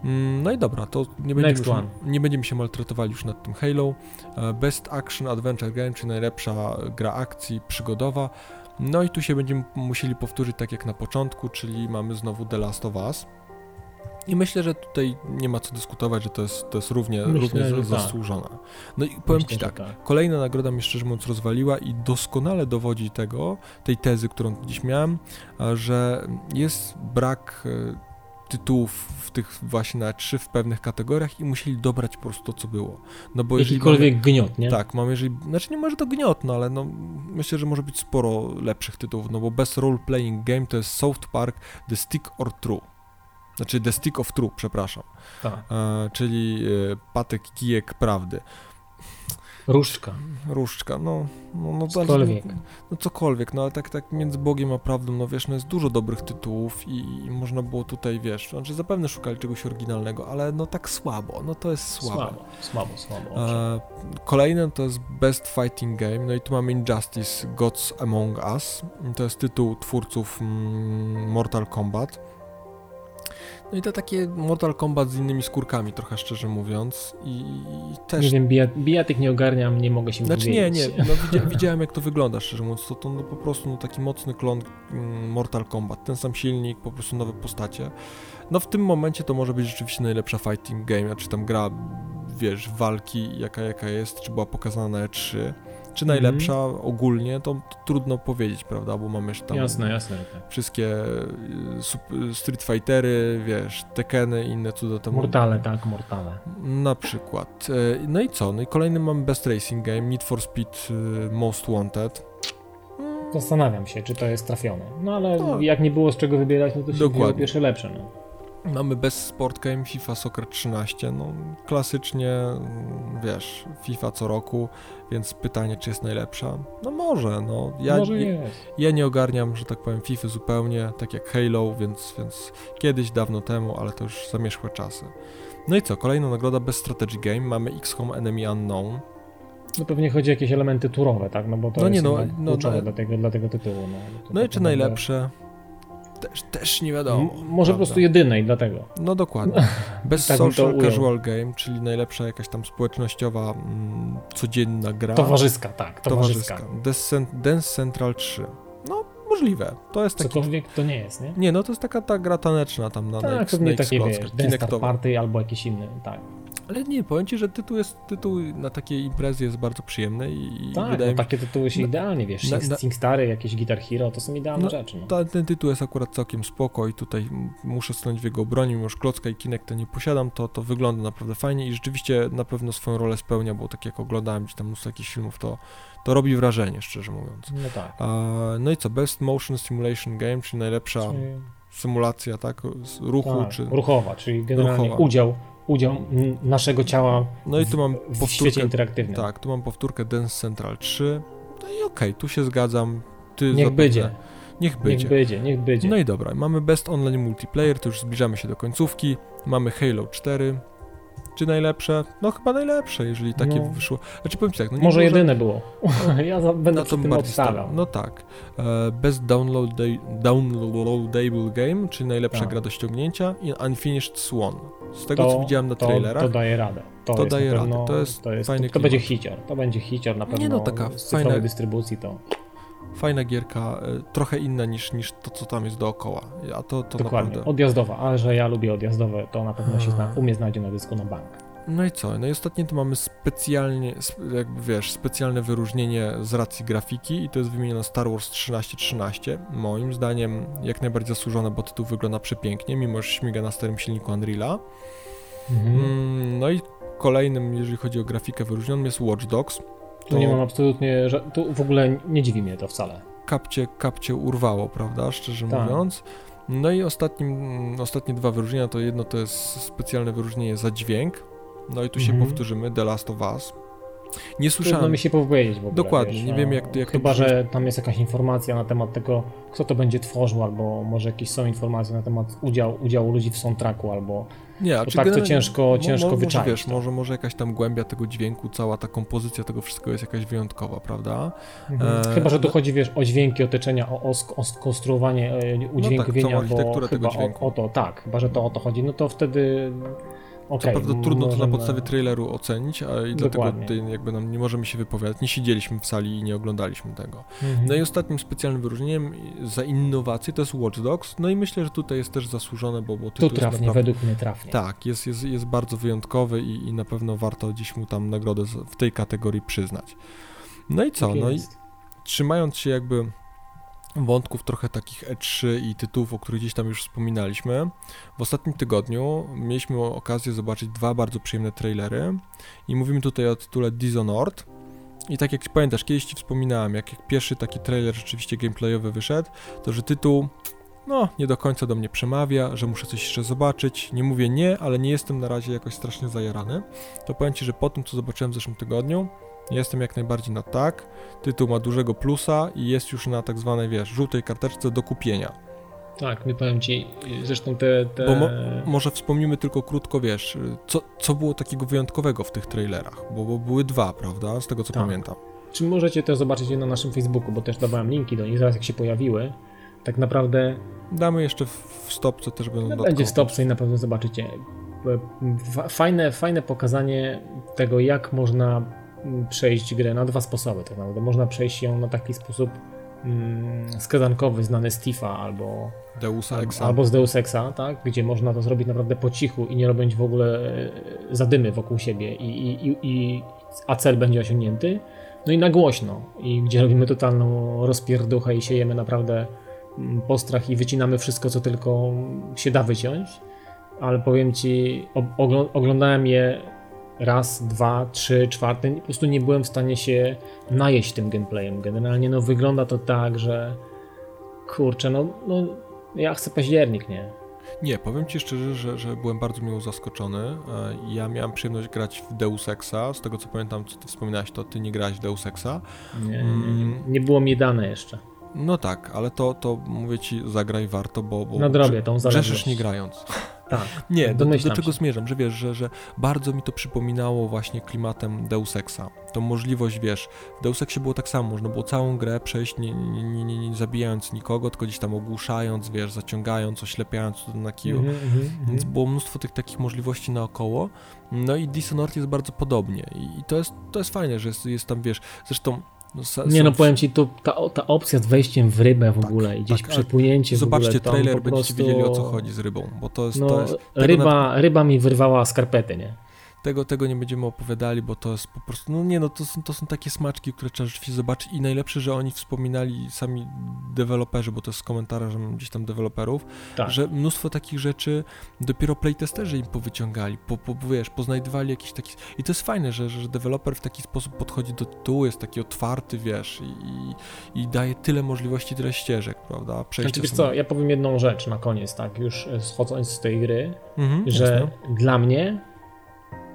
Mm, no i dobra, to nie będziemy, już, nie będziemy się maltretowali już nad tym Halo. E, Best Action Adventure Game, czyli najlepsza gra akcji przygodowa. No i tu się będziemy musieli powtórzyć tak jak na początku, czyli mamy znowu The Last of Us. I myślę, że tutaj nie ma co dyskutować, że to jest, to jest równie, myślę, równie tak. zasłużona. No i powiem myślę, Ci tak, tak, kolejna nagroda mnie szczerze mówiąc rozwaliła i doskonale dowodzi tego, tej tezy, którą dziś miałem, że jest brak e, tytułów w tych właśnie na trzy w pewnych kategoriach i musieli dobrać po prostu to, co było. No bo Jakikolwiek mamy, gniot, nie? Tak, mamy jeżeli, znaczy nie może to gniot, no ale no myślę, że może być sporo lepszych tytułów, no bo Best Role Playing Game to jest South Park The Stick or True. Znaczy The Stick of True, przepraszam. Tak. E, czyli e, patek kijek prawdy. Różdżka. Różdżka, no, no, no, cokolwiek. no cokolwiek, no ale tak, tak między Bogiem a prawdą, no wiesz, no jest dużo dobrych tytułów i, i można było tutaj, wiesz, znaczy zapewne szukali czegoś oryginalnego, ale no tak słabo, no to jest słabe. Słabo, słabo, słabo. E, kolejny to jest Best Fighting Game, no i tu mamy Injustice Gods Among Us, to jest tytuł twórców mm, Mortal Kombat. No i to takie Mortal Kombat z innymi skórkami, trochę szczerze mówiąc. I, też. Nie wiem, bijatyk nie ogarniam, nie mogę się Znaczy nie, nie. No, widzia, widziałem jak to wygląda, szczerze mówiąc. To, to no, po prostu no, taki mocny klon mm, Mortal Kombat. Ten sam silnik, po prostu nowe postacie. No w tym momencie to może być rzeczywiście najlepsza fighting game, czy tam gra, wiesz, walki, jaka jaka jest, czy była pokazana na E3 Czy najlepsza mm. ogólnie, to, trudno powiedzieć, prawda, bo mamy tam jasne, jasne, tak. wszystkie y, Street Fightery, wiesz, Tekeny i inne cuda temu. Mortale, tak, Mortale. Na przykład. E, no i co? No i kolejny mamy Best Racing Game, Need for Speed y, Most Wanted. Zastanawiam się, czy to jest trafione. No ale no. jak nie było z czego wybierać, no to się Dokładnie. pierwsze lepsze. No. Mamy bez Sport Game FIFA Soccer 13, no klasycznie, wiesz, FIFA co roku, więc pytanie, czy jest najlepsza? No może, no. Ja, może nie, ja nie ogarniam, że tak powiem, FIFA zupełnie, tak jak Halo, więc, więc kiedyś, dawno temu, ale to już zamierzchłe czasy. No i co, kolejna nagroda bez Strategy Game, mamy XCOM Enemy Unknown, no pewnie chodzi o jakieś elementy turowe, tak? No bo to no jest nie, no, no, no, dla, tego, dla tego tytułu. No, no i czy najlepsze? Też, też nie wiadomo. M może prawda? po prostu jedynej, dlatego. No dokładnie. Bez tak social casual game, czyli najlepsza jakaś tam społecznościowa, mm, codzienna gra. Towarzyska, tak. Towarzyska. towarzyska. Dance Central 3. No, możliwe. To jest taki... Cokolwiek to nie jest, nie? Nie, no to jest taka ta gra taneczna tam na, tak, na, Tak, na takie, wiesz, Dance Party albo jakiś inny, tak. Ale nie, powiem ci, że tytuł jest tytuł na takiej imprezie jest bardzo przyjemny i tak, wydaje no, takie tytuły się idealnie, wiesz, na, na, Stary, jakieś Guitar Hero, to są idealne no, rzeczy. No. Ta, ten tytuł jest akurat całkiem spoko i tutaj muszę stanąć w jego obronie, mimo że klocka i kinek to nie posiadam, to, to wygląda naprawdę fajnie i rzeczywiście na pewno swoją rolę spełnia, bo tak jak oglądałem gdzieś tam mnóstwo jakichś filmów, to, to robi wrażenie, szczerze mówiąc. No tak. A, no i co, Best Motion Simulation Game, czyli najlepsza czyli... symulacja, tak, ruchu, tak, czy... ruchowa, czyli generalnie ruchowa. udział udział naszego ciała no i tu mam w, w świecie interaktywnym. Tak, tu mam powtórkę Dance Central 3. No i okej, okay, tu się zgadzam. Ty niech zapewne, będzie. Niech będzie. Niech będzie, niech będzie. No i dobra, mamy Best Online Multiplayer, to już zbliżamy się do końcówki. Mamy Halo 4, czy najlepsze? No chyba najlepsze, jeżeli takie no. wyszło. Znaczy powiem ci tak, no może, może jedyne było. ja za, będę to tym obstawiał. No tak. E, Best Downloadable Game, czyli najlepsza tak. gra do ściągnięcia i Unfinished Swan. Z tego to, co widziałem na to, trailerach. To daje radę. To, to daje radę. To jest, to jest fajny to, to będzie hicior. To będzie hicior na pewno. Nie no, taka z fajna dystrybucji to fajna gierka, e, trochę inna niż, niż to, co tam jest dookoła. A to, to Dokładnie, naprawdę... odjazdowa, ale że ja lubię odjazdowe, to na pewno się zna, u mnie znajdzie na dysku na bank. No i co? No i ostatnio to mamy specjalnie, jakby wiesz, specjalne wyróżnienie z racji grafiki i to jest wymienione Star Wars 1313. Moim zdaniem jak najbardziej zasłużone, bo tytuł wygląda przepięknie, mimo że śmiga na starym silniku Unreala. Mhm. Mm, no i kolejnym, jeżeli chodzi o grafikę wyróżnionym jest Watch Dogs. To... Tu nie mam absolutnie, tu w ogóle nie dziwi mnie to wcale. Kapcie, kapcie urwało, prawda, szczerze tak. mówiąc. No i ostatnim, ostatnie dwa wyróżnienia to jedno to jest specjalne wyróżnienie za dźwięk, no i tu się mhm. powtórzymy, The Last of Us. Nie słyszałem. Trudno mi się powiedzieć w ogóle. Dokładnie, wiesz, nie no, wiem jak, jak Chyba, to że tam jest jakaś informacja na temat tego, kto to będzie tworzył, albo może jakieś są informacje na temat udziału, udziału ludzi w soundtracku, albo nie, a czy tak to ciężko, ciężko mo, wyczaić. Wiesz, może, może jakaś tam głębia tego dźwięku, cała ta kompozycja tego wszystkiego jest jakaś wyjątkowa, prawda? Mhm. E... Chyba, że tu chodzi, wiesz, o dźwięki otoczenia, o, o, o skonstruowanie e, udźwiękowienia, no tak, bo chyba o, o, to, tak, chyba, że to o to chodzi, no to wtedy Okay, Co prawda trudno możemy... to na podstawie traileru ocenić, a i dlatego tutaj jakby nam nie możemy się wypowiadać. Nie siedzieliśmy w sali i nie oglądaliśmy tego. Mhm. No i ostatnim specjalnym wyróżnieniem za innowację to jest Watch Dogs. No i myślę, że tutaj jest też zasłużone, bo, bo tu trafnie, naprawdę... według mnie trafnie. Tak, jest, jest, jest bardzo wyjątkowy i, i na pewno warto dziś mu tam nagrodę w tej kategorii przyznać. No i co? Tak no i trzymając się jakby wątków trochę takich E3 i tytułów, o których gdzieś tam już wspominaliśmy. W ostatnim tygodniu mieliśmy okazję zobaczyć dwa bardzo przyjemne trailery i mówimy tutaj o tytule Dishonored. I tak jak pamiętasz, kiedyś Ci wspominałem, jak, jak pierwszy taki trailer rzeczywiście gameplayowy wyszedł, to że tytuł no, nie do końca do mnie przemawia, że muszę coś jeszcze zobaczyć. Nie mówię nie, ale nie jestem na razie jakoś strasznie zajarany. To powiem Ci, że po tym, co zobaczyłem w zeszłym tygodniu, Jestem jak najbardziej na tak. Tytuł ma dużego plusa i jest już na tak zwanej, wiesz, żółtej karteczce do kupienia. Tak, nie powiem ci, zresztą te... te... Bo mo może wspomnimy tylko krótko, wiesz, co, co było takiego wyjątkowego w tych trailerach, bo, bo były dwa, prawda, z tego co tak. pamiętam. Czy możecie to zobaczyć na naszym Facebooku, bo też dawałem linki do nich, zaraz jak się pojawiły. Tak naprawdę... Damy jeszcze w stopce też będą no, Będzie w stopce i na pewno zobaczycie. Fajne, fajne pokazanie tego, jak można przejść grę na dwa sposoby tak naprawdę. Można przejść ją na taki sposób mm, skazankowy, znany z Tifa albo Deus Exa. albo z Deus Exa, tak? gdzie można to zrobić naprawdę po cichu i nie robić w ogóle e, zadymy wokół siebie i, i, i, a cel będzie osiągnięty. no i na głośno, i gdzie robimy totalną rozpierduchę i siejemy naprawdę mm, postrach i wycinamy wszystko, co tylko się da wyciąć. Ale powiem ci, oglądałem je raz, dwa, trzy, czwarty, po prostu nie byłem w stanie się najeść tym gameplayem. Generalnie no wygląda to tak, że kurczę, no, no ja chcę październik, nie? Nie, powiem Ci szczerze, że, że byłem bardzo miło zaskoczony. E, ja miałem przyjemność grać w Deus Exa. Z tego co pamiętam, co Ty wspominałeś, to Ty nie grałeś w Deus Exa. Nie, nie, mm. nie było mi dane jeszcze. No tak, ale to, to mówię Ci, zagraj warto, bo, bo Nadrobię tą zależność. Grzeszysz nie grając. Tak. Nie, do, do, czego się. zmierzam, że wiesz, że, że bardzo mi to przypominało właśnie klimatem Deus Exa. Tą możliwość, wiesz, w Deus Exie było tak samo, można było całą grę przejść nie, nie, nie, nie, nie zabijając nikogo, tylko gdzieś tam ogłuszając, wiesz, zaciągając, oślepiając na kiju, mm -hmm, więc było mnóstwo tych takich możliwości naokoło. No i Dishonored jest bardzo podobnie i, i to, jest, to jest fajne, że jest, jest tam, wiesz, zresztą no, nie no, powiem ci, to, ta, ta opcja z wejściem w rybę w tak, ogóle i gdzieś tak, przepłynięcie Zobaczcie w ogóle, trailer, będziecie prostu... wiedzieli o co chodzi z rybą, bo to jest... No, to jest ryba, nawet... ryba mi wyrwała skarpety, nie? Tego, tego nie będziemy opowiadali, bo to jest po prostu, no nie no, to są, to są takie smaczki, które trzeba rzeczywiście zobaczyć i najlepsze, że oni wspominali sami deweloperzy, bo to jest komentarzem gdzieś tam deweloperów, tak. że mnóstwo takich rzeczy dopiero playtesterzy im powyciągali, po, po, wiesz, poznajdywali jakiś taki, i to jest fajne, że, że deweloper w taki sposób podchodzi do tytułu, jest taki otwarty, wiesz, i, i daje tyle możliwości, tyle ścieżek, prawda, przejście znaczy, wiesz co, ja powiem jedną rzecz na koniec, tak, już schodząc z tej gry, mhm, że jasne. dla mnie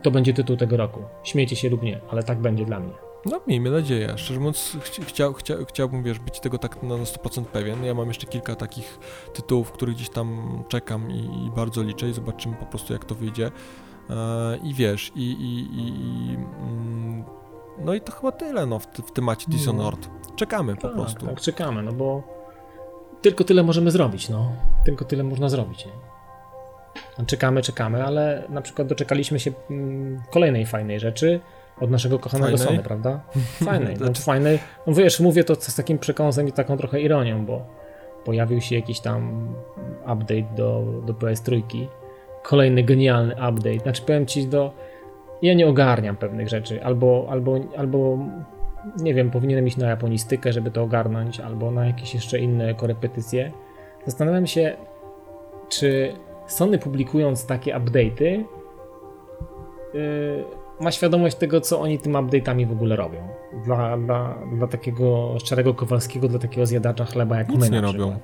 to będzie tytuł tego roku. Śmiejcie się lub nie, ale tak będzie dla mnie. No, miejmy nadzieję. Szczerze mówiąc, chcia, chcia, chciałbym, wiesz, być tego tak na 100% pewien. Ja mam jeszcze kilka takich tytułów, których gdzieś tam czekam i, i bardzo liczę i zobaczymy po prostu, jak to wyjdzie. E, I wiesz, i, i, i, mm, no i to chyba tyle, no, w, w temacie no. Dishonored. Czekamy po tak, prostu. Tak, czekamy, no bo tylko tyle możemy zrobić, no. Tylko tyle można zrobić, nie? Czekamy, czekamy, ale na przykład doczekaliśmy się mm, kolejnej fajnej rzeczy od naszego kochanego fajnej? Sony, prawda? Fajnej, no znaczy- fajnej. No wiesz, mówię to z takim przekąsem i taką trochę ironią, bo pojawił się jakiś tam update do, do PS3. Kolejny genialny update. Znaczy powiem ci do... Ja nie ogarniam pewnych rzeczy, albo, albo, albo nie wiem, powinienem iść na japonistykę, żeby to ogarnąć, albo na jakieś jeszcze inne korepetycje. Zastanawiam się, czy Sony publikując takie update'y yy, ma świadomość tego, co oni tym update'ami w ogóle robią. Dla, dla, dla takiego szczerego Kowalskiego, dla takiego zjadacza chleba jak Nic my nie robią.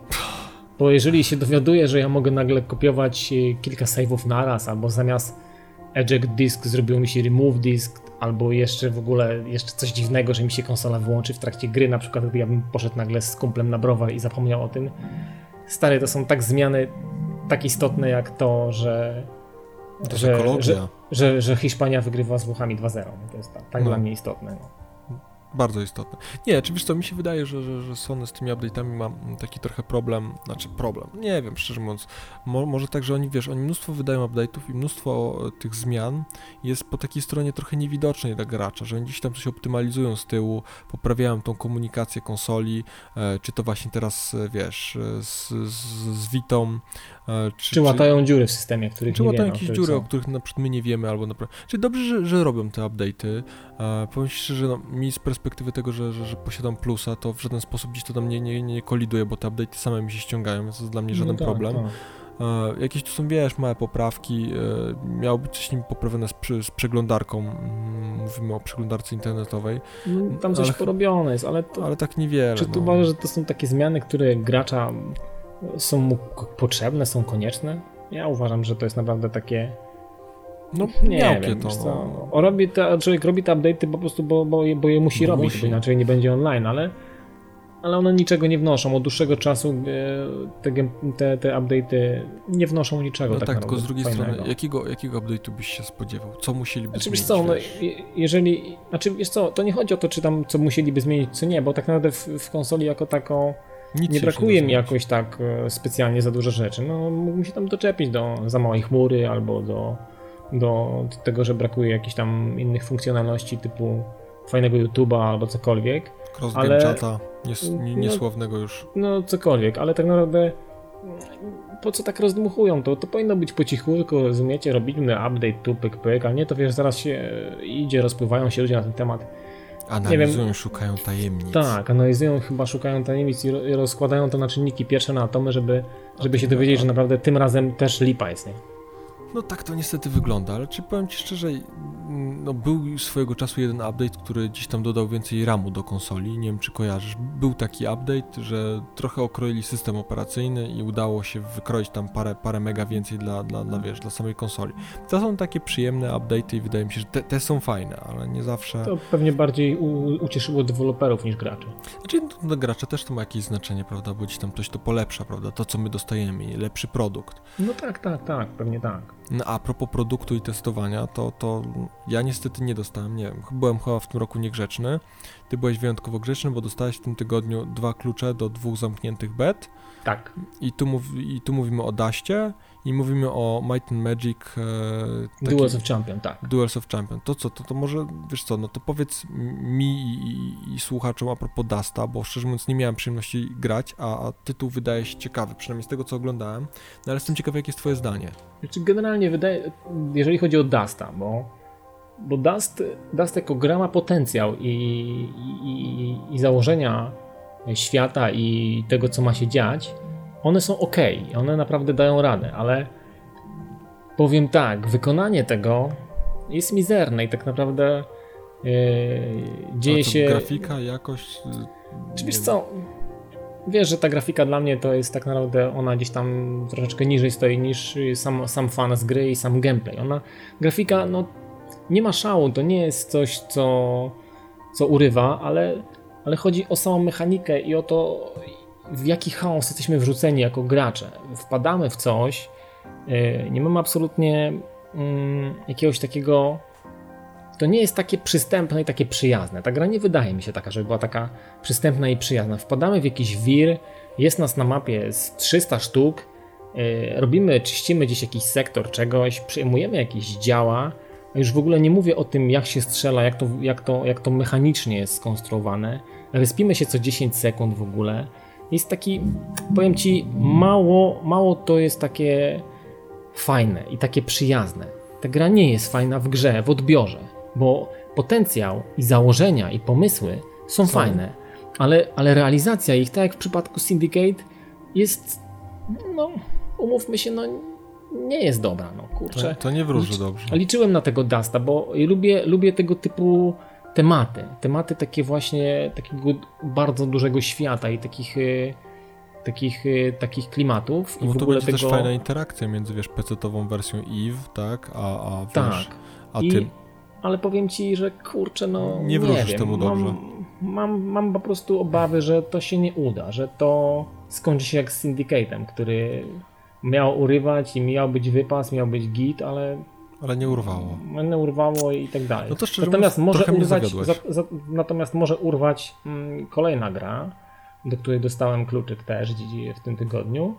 Bo jeżeli się dowiaduje, że ja mogę nagle kopiować y, kilka save'ów naraz, albo zamiast eject disk zrobiło mi się remove disk, albo jeszcze w ogóle jeszcze coś dziwnego, że mi się konsola wyłączy w trakcie gry, na przykład gdy ja bym poszedł nagle z kumplem na browar i zapomniał o tym. Stary, to są tak zmiany tak istotne jak to, że to że, że, że, że, Hiszpania wygrywa z Włochami 2-0. To jest tak, tak no. dla mnie istotne. No. Bardzo istotne. Nie, oczywiście mi się wydaje, że, że, że Sony z tymi update'ami ma taki trochę problem, znaczy problem, nie wiem, szczerze mówiąc, Mo, może tak, że oni, wiesz, oni mnóstwo wydają update'ów i mnóstwo tych zmian jest po takiej stronie trochę niewidocznej dla gracza, że oni gdzieś tam coś optymalizują z tyłu, poprawiają tą komunikację konsoli, e, czy to właśnie teraz, e, wiesz, e, z, z, z Vitą, e, czy, czy łatają dziury w systemie, których czy nie łatają jakieś dziury, są. o których na przykład my nie wiemy, albo naprawdę, czyli dobrze, że, że robią te update'y, e, powiem szczerze, no, mi z perspektywy tego, że, że, że, posiadam plusa, to w żaden sposób gdzieś to tam nie, nie, nie koliduje, bo te update'y same mi się ściągają, więc to jest dla mnie no żaden no tak, problem. Tak. E, jakieś tu są, wiesz, małe poprawki, e, miało być coś nim poprawione z, z przeglądarką, mm, mówimy o przeglądarce internetowej. No, tam coś ale, porobione jest, ale to, Ale tak niewiele. Czy tu no. uważasz, że to są takie zmiany, które gracza są mu potrzebne, są konieczne? Ja uważam, że to jest naprawdę takie no, nie wiem, to. No. O, robi te, człowiek robi te update'y po prostu, bo, bo, je, bo je musi no robić, musi. bo inaczej nie będzie online, ale, ale one niczego nie wnoszą. Od dłuższego czasu e, te, te, te update'y nie wnoszą niczego. No tak, tak tylko z drugiej fajnego. strony, jakiego, jakiego update'u byś się spodziewał? Co musieliby znaczy, zmienić? Co, no, jeżeli, znaczy wiesz co, to nie chodzi o to, czy tam co musieliby zmienić, co nie, bo tak naprawdę w, w konsoli jako taką nic nie brakuje mi jakoś tak e, specjalnie za dużo rzeczy. No, mógłbym się tam doczepić do za małej chmury albo do do tego, że brakuje jakichś tam innych funkcjonalności typu fajnego YouTube'a albo cokolwiek. Cross ale chata, nies, no, niesłownego no, już. No cokolwiek, ale tak naprawdę po co tak rozdmuchują to? To powinno być po cichutku, rozumiecie, robimy update tu, pyk, pyk, a nie to wiesz, zaraz się idzie, rozpływają się ludzie na ten temat. Analizują, wiem, szukają tajemnic. Tak, analizują, chyba szukają tajemnic i rozkładają to na czynniki pierwsze na atomy, żeby, żeby się dowiedzieć, że naprawdę tym razem też lipa jest, nie? No tak to niestety wygląda, ale czy powiem Ci szczerze, no był swojego czasu jeden update, który gdzieś tam dodał więcej RAMu do konsoli, nie wiem czy kojarzysz. Był taki update, że trochę okroili system operacyjny i udało się wykroić tam parę, parę mega więcej dla, dla, dla, wiesz, dla samej konsoli. To są takie przyjemne update'y i wydaje mi się, że te, te są fajne, ale nie zawsze... To pewnie bardziej u, ucieszyło deweloperów niż graczy. Znaczy, no, dla gracza też to ma jakieś znaczenie, prawda, bo gdzieś tam coś to polepsza, prawda, to co my dostajemy, lepszy produkt. No tak, tak, tak, pewnie tak. No, a propos produktu i testowania, to, to ja niestety nie dostałem, nie wiem, byłem chyba w tym roku niegrzeczny. Ty byłeś wyjątkowo grzeczny, bo dostałeś w tym tygodniu dwa klucze do dwóch zamkniętych bet. Tak. I tu, mów, i tu mówimy o Daście i mówimy o Might and Magic. E, Duels of Champion, tak. Duels of Champion. To co, to, to może, wiesz co, no to powiedz mi i, i, i słuchaczom a propos Dasta, bo szczerze mówiąc nie miałem przyjemności grać, a, a, tytuł wydaje się ciekawy, przynajmniej z tego co oglądałem, no ale jestem ciekawy jakie jest twoje zdanie. Znaczy generalnie wydaje, jeżeli chodzi o Dasta, bo, bo Dust, Dust jako gra ma potencjał i, i, i założenia świata i tego co ma się dziać, one są ok, one naprawdę dają radę, ale powiem tak, wykonanie tego jest mizerne i tak naprawdę yy, dzieje się. Grafika, jakość. Czy wiesz co? Wiesz, że ta grafika dla mnie to jest tak naprawdę, ona gdzieś tam troszeczkę niżej stoi niż sam, sam fan z gry i sam gameplay. Ona, grafika, no nie ma szału, to nie jest coś, co, co urywa, ale, ale chodzi o samą mechanikę i o to, w jaki chaos jesteśmy wrzuceni jako gracze. Wpadamy w coś, y, nie mamy absolutnie mm, jakiegoś takiego. To nie jest takie przystępne i takie przyjazne. Ta gra nie wydaje mi się taka, żeby była taka przystępna i przyjazna. Wpadamy w jakiś wir, jest nas na mapie z 300 sztuk, y, robimy, czyścimy gdzieś jakiś sektor czegoś, przejmujemy jakieś działa. Już w ogóle nie mówię o tym, jak się strzela, jak to, jak to, jak to mechanicznie jest skonstruowane. Respimy się co 10 sekund w ogóle jest taki, powiem ci, mało, mało to jest takie fajne i takie przyjazne. Ta gra nie jest fajna w grze, w odbiorze, bo potencjał i założenia i pomysły są, są. fajne, ale, ale realizacja ich, tak jak w przypadku Syndicate, jest, no, umówmy się, no, nie jest dobra, no kurczę. To, to nie wróży dobrze. Liczyłem na tego Dusta, bo lubię, lubię tego typu tematy. Tematy takie właśnie takiego bardzo dużego świata i takich y, takich, y, takich klimatów. No i w to ogóle będzie tego... też fajna interakcja między, wiesz, PC-ową wersją EVE, tak, a, a wiesz, tak. a I, tym. Ale powiem ci, że kurczę, no nie wróżysz nie temu dobrze. Mam, mam, mam po prostu obawy, że to się nie uda, że to skończy się jak z Syndicatem, który miał urywać i miał być wypas, miał być git, ale ale nie urwało. Nie urwało i tak dalej. No to szczerze natomiast może urwać, za, za, natomiast może urwać mm, kolejna gra, do której dostałem kluczyk też w tym tygodniu.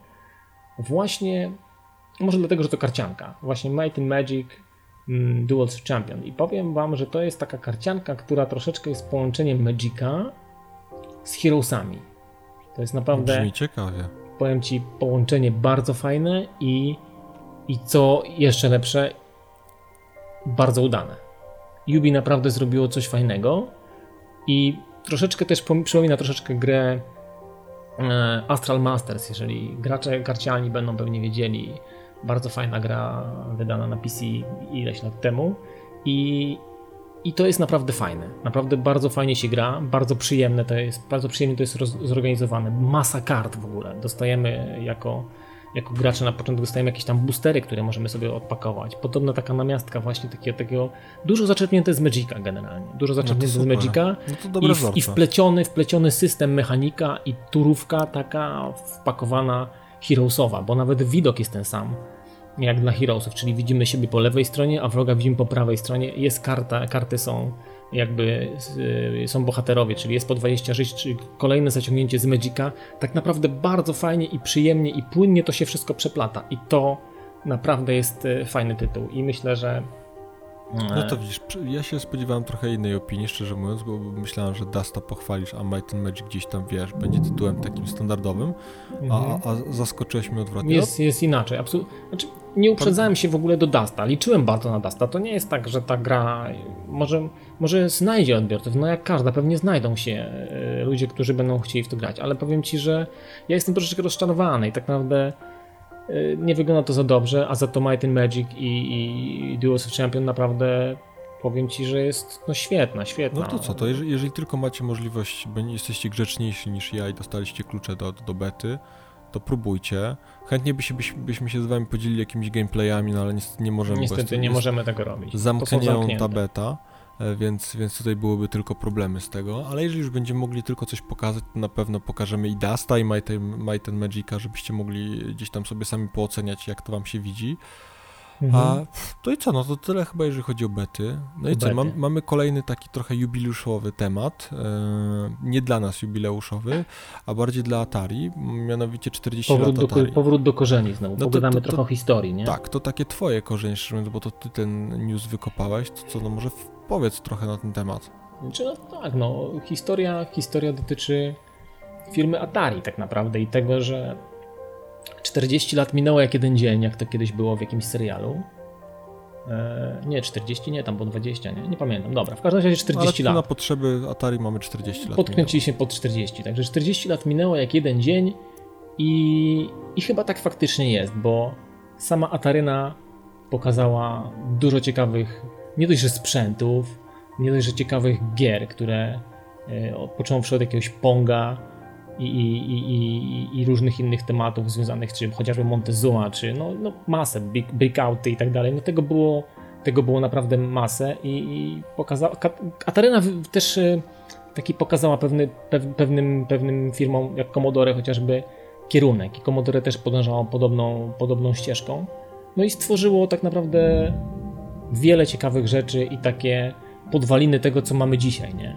Właśnie, może dlatego, że to karcianka. Właśnie Might and Magic mm, Duels Champion. I powiem wam, że to jest taka karcianka, która troszeczkę jest połączeniem Magica z Heroesami. To jest naprawdę... Brzmi ciekawie. Powiem ci, połączenie bardzo fajne i i co jeszcze lepsze, bardzo udane. Yubi naprawdę zrobiło coś fajnego i troszeczkę też przypomina troszeczkę grę e, Astral Masters, jeżeli gracze karcialni będą pewnie wiedzieli. Bardzo fajna gra wydana na PC ileś lat temu i, i to jest naprawdę fajne. Naprawdę bardzo fajnie się gra, bardzo przyjemne to jest, bardzo przyjemnie to jest roz, zorganizowane. Masa kart w ogóle dostajemy jako jako gracze na początku dostajemy jakieś tam boostery, które możemy sobie odpakować. Podobna taka namiastka właśnie takiego, takiego dużo zaczerpnięte z Magica generalnie. Dużo no zaczerpnięte no z Magica no i, w, i wpleciony, wpleciony system mechanika i turówka taka wpakowana Heroesowa, bo nawet widok jest ten sam jak dla Heroesów, czyli widzimy siebie po lewej stronie, a wroga widzimy po prawej stronie. Jest karta, karty są jakby y, są bohaterowie, czyli jest po 20 żyć, czyli kolejne zaciągnięcie z Magica. Tak naprawdę bardzo fajnie i przyjemnie i płynnie to się wszystko przeplata i to naprawdę jest y, fajny tytuł i myślę, że No to widzisz, ja się spodziewałem trochę innej opinii, szczerze mówiąc, bo myślałem, że Dasta pochwalisz, a Might and Magic gdzieś tam, wiesz, będzie tytułem takim standardowym, a, mhm. a zaskoczyłeś mnie odwrotnie. Jest, jest inaczej, absolutnie. Znaczy, nie uprzedzałem się w ogóle do Dasta, liczyłem bardzo na Dasta. To nie jest tak, że ta gra może, może znajdzie odbiorców, no jak każda, pewnie znajdą się e, ludzie, którzy będą chcieli w to grać, ale powiem Ci, że ja jestem troszeczkę rozczarowany i tak naprawdę e, nie wygląda to za dobrze, a za to Might and Magic i, i Duels of Champion naprawdę powiem Ci, że jest no świetna, świetna. No to co, to jeżeli, jeżeli tylko macie możliwość, jesteście grzeczniejsi niż ja i dostaliście klucze do, do bety, to próbujcie. Chętnie by się, byśmy się z wami podzielili jakimiś gameplayami, no ale niestety nie możemy. Niestety nie możemy tego robić. Zamknięta beta, e, więc, więc tutaj byłyby tylko problemy z tego, ale jeżeli już będziemy mogli tylko coś pokazać, to na pewno pokażemy i Dasta i Might, Might and Magica, żebyście mogli gdzieś tam sobie sami pooceniać, jak to wam się widzi. Mhm. A to i co, no to tyle chyba, jeżeli chodzi o bety. No i co, mam, mamy kolejny taki trochę jubileuszowy temat, e, nie dla nas jubileuszowy, a bardziej dla Atari, mianowicie 40 powrót lat Atari. Do, powrót do korzeni znowu, no pogadamy to, to, to, trochę o historii, nie? Tak, to takie twoje korzenie, bo to ty ten news wykopałeś, to co, no może powiedz trochę na ten temat. Znaczy, no tak, no historia, historia dotyczy firmy Atari tak naprawdę i tego, że 40 lat minęło jak jeden dzień, jak to kiedyś było w jakimś serialu. Eee, nie, 40 nie, tam było 20, nie, nie pamiętam. Dobra, w każdym razie 40 Ale lat. na potrzeby Atari mamy 40 lat. Podkręciliśmy pod 40, także 40 lat minęło jak jeden dzień i, i chyba tak faktycznie jest, bo sama Ataryna pokazała dużo ciekawych, nie dość, że sprzętów, nie dość, że ciekawych gier, które e, począwszy od jakiegoś Ponga, i, i, i, i, różnych innych tematów związanych, czy chociażby Montezuma, czy no, no masę, big, breakouty i tak dalej. No tego było, tego było naprawdę masę i, pokazała, Ataryna też e, taki pokazała pewny, pewnym, pewnym firmom jak Commodore chociażby kierunek i Commodore też podążało podobną, podobną ścieżką. No i stworzyło tak naprawdę wiele ciekawych rzeczy i takie podwaliny tego, co mamy dzisiaj, nie?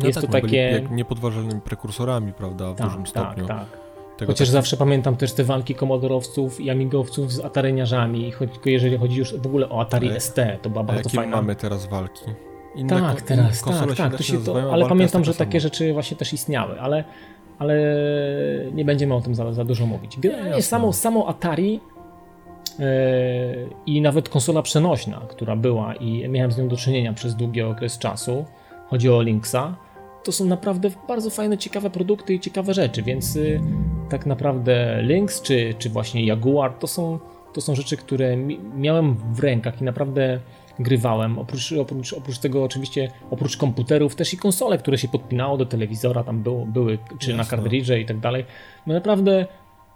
No jest tak, to takie. niepodważalnymi prekursorami, prawda, w tak, dużym tak, stopniu. Tak, tak. Tego Chociaż tak... zawsze pamiętam też te walki komodorowców i amigowców z ataryniarzami, jeżeli chodzi już w ogóle o Atari ale, ST, to była bardzo jakie fajna. mamy teraz walki? Inne tak, teraz, tak, tak. To się to, ale pamiętam, że takie rzeczy właśnie też istniały, ale, ale nie będziemy o tym za, za dużo mówić. Generalnie samo, samo Atari i nawet konsola przenośna, która była i miałem z nią do czynienia przez długi okres czasu, chodzi o Linksa, to są naprawdę bardzo fajne, ciekawe produkty i ciekawe rzeczy, więc y, tak naprawdę Lynx czy, czy właśnie Jaguar to są, to są rzeczy, które mi, miałem w rękach i naprawdę grywałem. Oprócz, oprócz, oprócz tego oczywiście, oprócz komputerów też i konsole, które się podpinało do telewizora, tam było, były, czy na kartridże i tak dalej. No naprawdę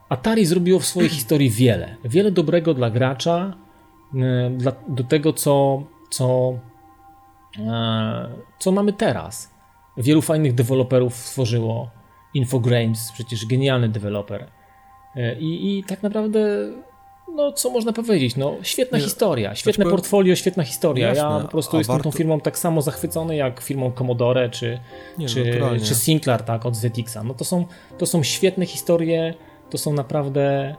Atari zrobiło w swojej historii wiele. Wiele dobrego dla gracza, y, dla, do tego, co, co E, co mamy teraz. Wielu fajnych deweloperów stworzyło Infogrames, przecież genialny deweloper. E, I, I, tak naprawdę, no co można powiedzieć, no świetna Nie, historia, świetne znaczy, portfolio, świetna historia. Jasne, ja po prostu jestem warto... tą firmą tak samo zachwycony jak firmą Commodore czy, Nie, czy, czy Sinclair tak, od ZX-a. No to są, to są świetne historie, to są naprawdę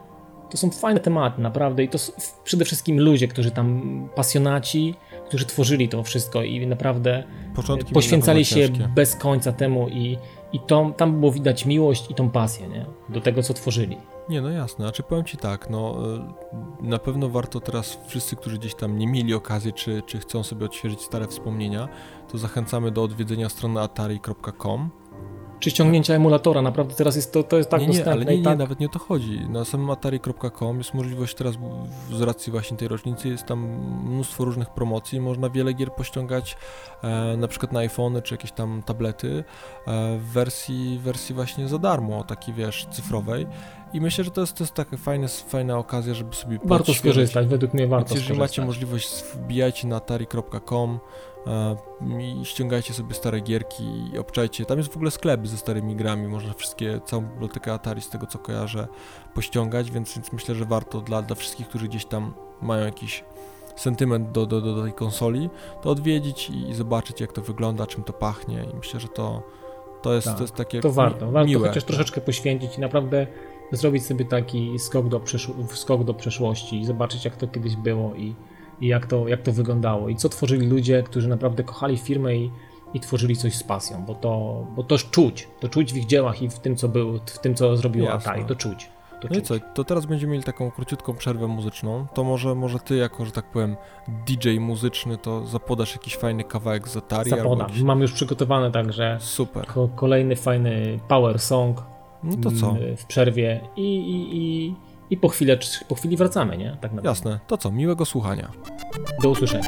to są fajne tematy, naprawdę. I to przede wszystkim ludzie, którzy tam pasjonaci, którzy tworzyli to wszystko i naprawdę Początki poświęcali się ciężkie. bez końca temu i, i to, tam było widać miłość i tą pasję nie? do tego, co tworzyli. Nie, no jasne. Znaczy powiem Ci tak, no y, na pewno warto teraz wszyscy, którzy gdzieś tam nie mieli okazji, czy, czy chcą sobie odświeżyć stare wspomnienia, to zachęcamy do odwiedzenia strony atari.com czy ściągnięcia emulatora. Naprawdę teraz jest to, to jest tak nie, nie, dostępne. Ale nie, nie, tak... nawet nie o to chodzi. Na samym atari.com jest możliwość teraz, z racji właśnie tej rocznicy, jest tam mnóstwo różnych promocji. Można wiele gier pościągać, e, na przykład na iPhony czy jakieś tam tablety e, w wersji, wersji właśnie za darmo, takiej wiesz, cyfrowej. I myślę, że to jest, to jest taka fajna, fajna okazja, żeby sobie Warto skorzystać, według mnie warto Więc jeżeli macie możliwość, wbijajcie na atari.com, i ściągajcie sobie stare gierki i obczajcie. Tam jest w ogóle sklep ze starymi grami, można wszystkie, całą bibliotekę Atari z tego co kojarzę pościągać, więc, więc myślę, że warto dla, dla wszystkich, którzy gdzieś tam mają jakiś sentyment do, do, do tej konsoli, to odwiedzić i, i zobaczyć jak to wygląda, czym to pachnie i myślę, że to, to, jest, tak, to jest takie To warto, warto miłe. chociaż troszeczkę poświęcić i naprawdę zrobić sobie taki skok do, skok do przeszłości i zobaczyć jak to kiedyś było i i jak to, jak to wyglądało i co tworzyli ludzie, którzy naprawdę kochali firmę i, i tworzyli coś z pasją, bo to, bo to czuć, to czuć w ich dziełach i w tym, co był, w tym, co zrobiło Jasne. Atari, to czuć. To No i czuć. co, to teraz będziemy mieli taką króciutką przerwę muzyczną. To może, może ty, jako że tak powiem, DJ muzyczny, to zapodasz jakiś fajny kawałek z Atari Zapodam. jakiś... Mam już przygotowane także Super. ko- kolejny fajny power song No to co? mm, w przerwie i, i, i, i po, chwilę, po chwili wracamy, nie? Tak naprawdę. Jasne. To co? Miłego słuchania. Do usłyszenia.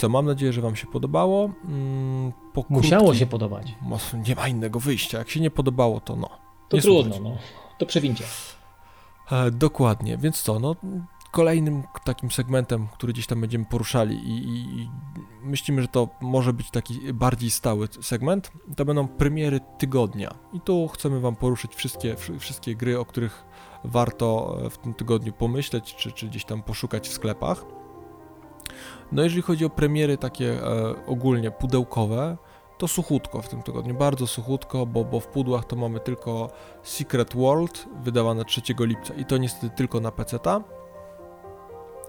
Co? Mam nadzieję, że wam się podobało. Mm, po Musiało krótkim- się podobać. Nie ma innego wyjścia. Jak się nie podobało, to no. To nie trudno, słuchać. no. To przewincie. E, dokładnie, więc co, no kolejnym takim segmentem, który gdzieś tam będziemy poruszali i, i, i myślimy, że to może być taki bardziej stały segment, to będą premiery tygodnia. I tu chcemy wam poruszyć wszystkie, wszy- wszystkie gry, o których warto e, w tym tygodniu pomyśleć, czy, czy gdzieś tam poszukać w sklepach. No jeżeli chodzi o premiery takie e, ogólnie pudełkowe, to suchutko w tym tygodniu, bardzo suchutko, bo, bo w pudłach to mamy tylko Secret World, wydawane 3 lipca i to niestety tylko na PC-ta.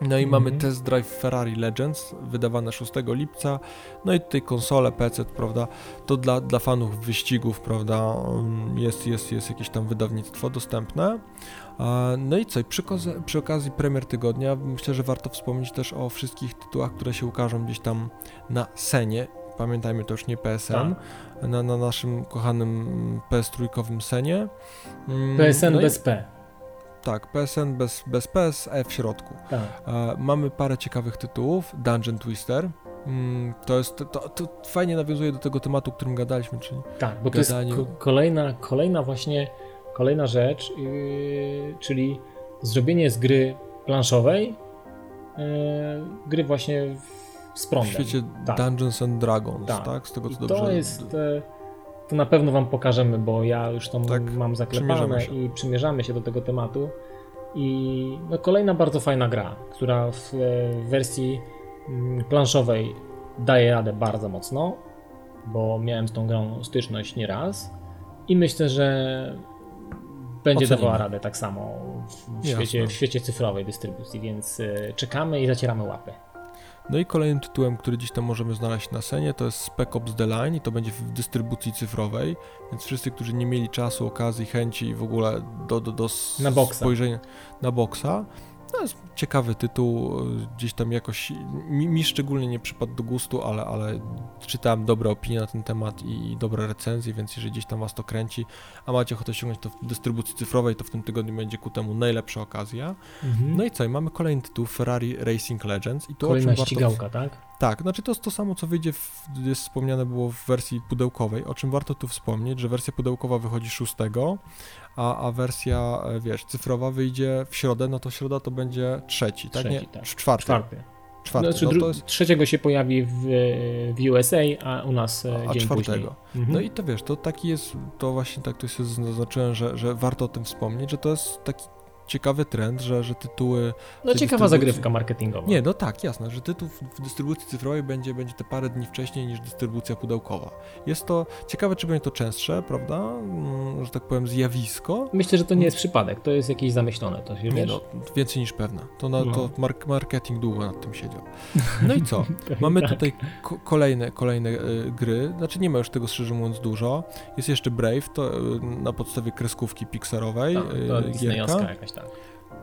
No i mamy Mhm. Test Drive Ferrari Legends, wydawane 6 lipca. No i tutaj konsole, PC, prawda, to dla, dla fanów wyścigów, prawda, um, jest, jest, jest jakieś tam wydawnictwo dostępne. No i co, i przy, przy okazji premier tygodnia myślę, że warto wspomnieć też o wszystkich tytułach, które się ukażą gdzieś tam na Senie. Pamiętajmy, to już nie PSN, na, na naszym kochanym PS3 Senie. Mm, PSN no i- bez P. Tak, PSN bez, bez PSE w środku. E, mamy parę ciekawych tytułów. Dungeon Twister. Mm, to jest, to, to fajnie nawiązuje do tego tematu, o którym gadaliśmy, czyli Tak, bo to jest Gadanie. ko- kolejna, kolejna właśnie, kolejna rzecz, yy, czyli zrobienie z gry planszowej yy, gry właśnie w, z w prądem. świecie tak. Dungeons and Dragons, tak? Tak. Z tego co I dobrze... to jest, e, to na pewno wam pokażemy, bo ja już to Tak, mam zaklepane przymierzamy i przymierzamy się do tego tematu. I no, kolejna bardzo fajna gra, która w, e, w wersji mm, planszowej daje radę bardzo mocno, bo miałem z tą grą styczność nieraz i myślę, że będzie Ocenimy. dawała radę tak samo w świecie, w świecie cyfrowej dystrybucji, więc e, czekamy i zacieramy łapy. No i kolejnym tytułem, który gdzieś tam możemy znaleźć na Senie, to jest Spec Ops The Line i to będzie w dystrybucji cyfrowej, więc wszyscy, którzy nie mieli czasu, okazji, chęci i w ogóle do, do, do Na boksa. spojrzenia na boksa, to jest ciekawy tytuł, y, gdzieś tam jakoś, mi, mi szczególnie nie przypadł do gustu, ale, ale czytałem dobre opinie na ten temat i, i dobre recenzje, więc jeżeli gdzieś tam was to kręci, a macie ochotę ściągnąć to w dystrybucji cyfrowej, to w tym tygodniu będzie ku temu najlepsza okazja. No i co, i mamy kolejny tytuł, Ferrari Racing Legends i tu o Kolejna czym warto... ścigałka, tak? Tak, znaczy to jest to samo, co wyjdzie, w, jest wspomniane było w wersji pudełkowej, o czym warto tu wspomnieć, że wersja pudełkowa wychodzi 6, a, a wersja, e, wiesz, cyfrowa wyjdzie w środę, no to środa to będzie trzeci, tak? Trzeci, nie, tak. czwarty. Czwarty. czwarty. Znaczy, no dru- to jest, Trzeciego się pojawi w, w USA, a u nas e, a dzień czwartego. Mhm. No i to wiesz, to taki jest, to właśnie tak tu się zaznaczyłem, że, że warto o tym wspomnieć, że to jest taki ciekawy trend, że, że tytuły... No ciekawa zagrywka marketingowa. Nie, no tak, jasne, że tytuł w dystrybucji cyfrowej będzie, będzie te parę dni wcześniej niż dystrybucja pudełkowa. Jest to ciekawe, czy będzie to częstsze, prawda, mm, że tak powiem zjawisko. Myślę, że to nie jest przypadek, to jest jakieś zamyślone, to się Nie, no, więcej niż pewne. To, na, no. to mark marketing długo nad tym siedział. No i co? Mamy tak. tutaj ko kolejne, kolejne y, gry, znaczy nie ma już tego szczerze mówiąc dużo. Jest jeszcze Brave, to y, na podstawie kreskówki pixarowej. Tak, to y, jakaś tak.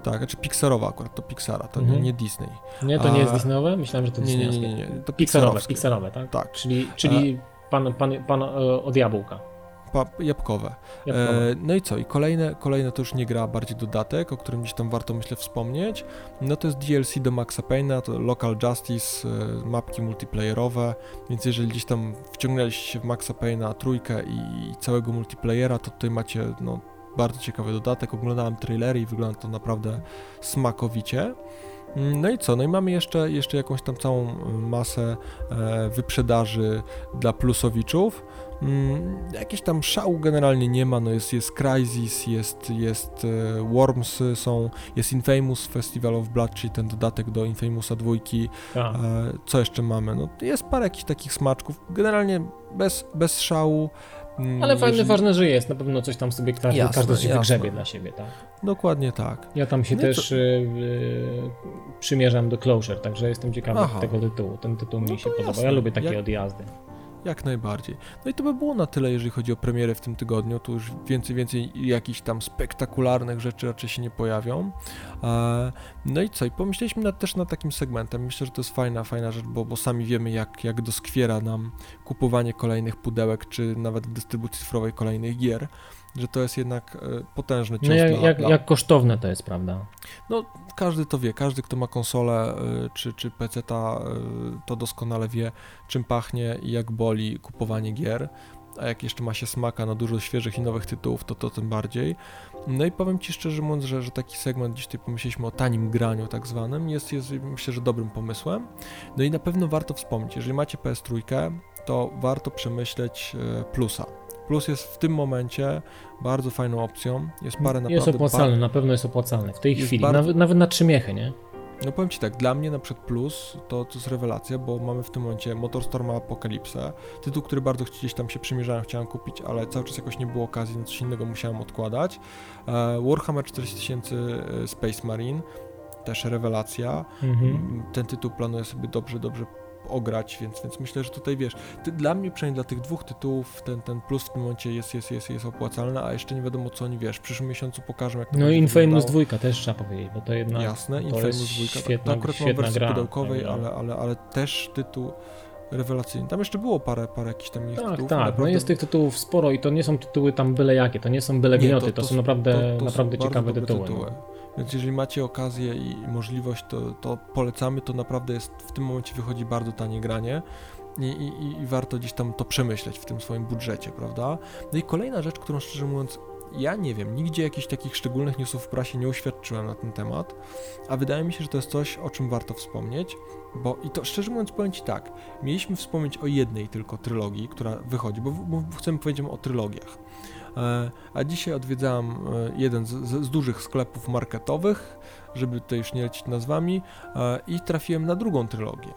Tak, znaczy Pixarowa akurat, to Pixara, to mhm. nie, Disney. Nie, to nie jest Disneyowe? Myślałem, że to nie, nie, nie, nie, nie, to Pixarowe, Pixarowe, tak? Tak. Czyli, czyli pan, pan, pan e, od jabłka. Pa, jabłkowe. jabłkowe. E, no i co? I kolejne, kolejne to już nie gra, bardziej dodatek, o którym gdzieś tam warto myślę wspomnieć. No to jest DLC do Maxa Payne'a, to Local Justice, e, mapki multiplayerowe, więc jeżeli gdzieś tam wciągnęliście się w Maxa Payne'a trójkę i, i całego multiplayera, to tutaj macie no, bardzo ciekawy dodatek. Oglądałem trailery i wygląda to naprawdę smakowicie. Mm, no i co? No i mamy jeszcze, jeszcze jakąś tam całą masę e, wyprzedaży dla plusowiczów. Mm, jakieś tam szału generalnie nie ma, no jest, jest Crysis, jest, jest e, Worms, są, jest Infamous Festival of Blood, czyli ten dodatek do Infamousa dwójki. E, co jeszcze mamy? No jest parę jakichś takich smaczków, generalnie bez, bez szału. Mm, Ale fajne, jeżeli... ważne, że jest, na pewno coś tam sobie każdy, jasne, każdy się wygrzebie dla siebie, tak? Dokładnie tak. Ja tam się no też to... y, y, przymierzam do Closure, także jestem ciekawy Aha. tego tytułu. Ten tytuł no mi się podoba. Ja lubię takie Jak... odjazdy. Jak najbardziej. No i to by było na tyle, jeżeli chodzi o premierę w tym tygodniu. Tu już więcej, więcej jakichś tam spektakularnych rzeczy raczej się nie pojawią. E, no i co? I pomyśleliśmy nad, też nad takim segmentem. Myślę, że to jest fajna, fajna rzecz, bo, bo sami wiemy, jak, jak doskwiera nam kupowanie kolejnych pudełek, czy nawet w dystrybucji cyfrowej kolejnych gier że to jest jednak e, potężny cios. No jak, jak, jak, kosztowne to jest, prawda? No, każdy to wie, każdy, kto ma konsolę e, czy, czy PC-ta, e, to doskonale wie, czym pachnie i jak boli kupowanie gier. A jak jeszcze ma się smaka na dużo świeżych i nowych tytułów, to to tym bardziej. No i powiem Ci szczerze mówiąc, że, że taki segment, gdzieś tutaj pomyśleliśmy o tanim graniu tak zwanym, jest, jest myślę, że dobrym pomysłem. No i na pewno warto wspomnieć, jeżeli macie PS3, to warto przemyśleć plusa Plus jest w tym momencie bardzo fajną opcją. Jest parę naprawdę... Jest opłacalny, par... na pewno jest opłacalny. W tej chwili, bardzo... nawet, nawet na trzy miechy, nie? No powiem Ci tak, dla mnie na przykład plus to, to jest rewelacja, bo mamy w tym momencie Motorstorm Apokalipsę, tytuł, który bardzo gdzieś tam się przymierzałem, chciałem kupić, ale cały czas jakoś nie było okazji, na coś innego musiałem odkładać. E, Warhammer 4000 e, Space Marine, też rewelacja. Mhm. Ten tytuł planuję sobie dobrze, dobrze ograć, więc, więc myślę, że tutaj wiesz, ty, dla mnie przynajmniej dla tych dwóch tytułów ten, ten plus w tym momencie jest, jest, jest, jest opłacalny, a jeszcze nie wiadomo co oni wiesz, w przyszłym miesiącu pokażą jak to No Infamous 2 też trzeba powiedzieć, bo to jedna Jasne, Infamous 2, świetna, to akurat mam wersję gra, pudełkowej, ale, ale, ale też tytuł rewelacyjny. Tam jeszcze było parę, parę jakichś tam tak, tytułów. Tak, naprawdę... no jest tych tytułów sporo i to nie są tytuły tam byle jakie, to nie są byle gnioty, to, to, to, są naprawdę, to, to naprawdę są ciekawe tytuły. tytuły. No. Więc jeżeli macie okazję i możliwość, to, to polecamy, to naprawdę jest, w tym momencie wychodzi bardzo tanie granie. I, i, I, warto gdzieś tam to przemyśleć w tym swoim budżecie, prawda? No i kolejna rzecz, którą szczerze mówiąc, ja nie wiem, nigdzie jakichś takich szczególnych newsów w prasie nie uświadczyłem na ten temat, a wydaje mi się, że to jest coś, o czym warto wspomnieć, bo i to szczerze mówiąc powiem Ci tak, mieliśmy wspomnieć o jednej tylko trylogii, która wychodzi, bo, bo chcemy powiedzieć o trylogiach. E, a dzisiaj odwiedzałem e, jeden z, z, dużych sklepów marketowych, żeby tutaj już nie lecieć nazwami, e, i trafiłem na drugą trylogię.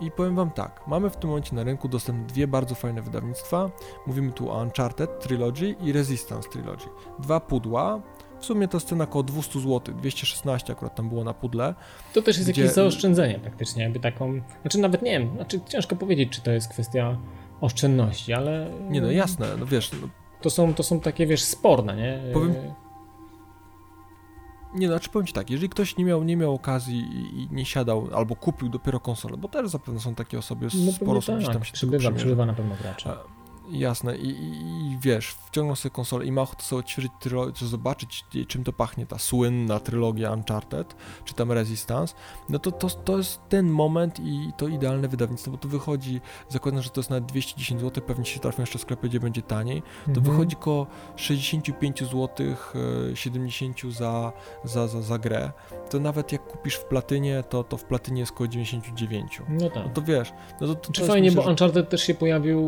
I powiem Wam tak, mamy w tym momencie na rynku dostępne dwie bardzo fajne wydawnictwa. Mówimy tu o Uncharted Trilogy i Resistance Trilogy. Dwa pudła, w sumie to cena około 200 zł, 216 akurat tam było na pudle. To też jest gdzie... jakieś zaoszczędzenie praktycznie, jakby taką, znaczy nawet nie wiem, znaczy ciężko powiedzieć, czy to jest kwestia oszczędności, ale... Nie no jasne, no wiesz, no, to są, to są takie, wiesz, sporne, nie? Powiem, nie, no, znaczy powiem Ci tak, jeżeli ktoś nie miał, nie miał okazji i, nie siadał, albo kupił dopiero konsolę, bo też zapewne są takie osoby, no, sporo osób tak, tam się przybywa, przybywa na pewno graczy. Jasne, I, i, i, wiesz, wciągnął sobie konsolę i ma ochotę sobie odświeżyć trylogię, czy zobaczyć, czym to pachnie, ta słynna trylogia Uncharted, czy tam Resistance, no to, to, to jest ten moment i to idealne wydawnictwo, bo tu wychodzi, zakładam, że to jest na 210 zł, pewnie się trafią jeszcze sklepy, gdzie będzie taniej, to mhm. wychodzi koło 65 zł, 70 za, za, za, za grę. To nawet jak kupisz w platynie, to, to w platynie jest koło 99. No tak. No to wiesz. No to, to, czy fajnie, myślę, bo Uncharted też się pojawił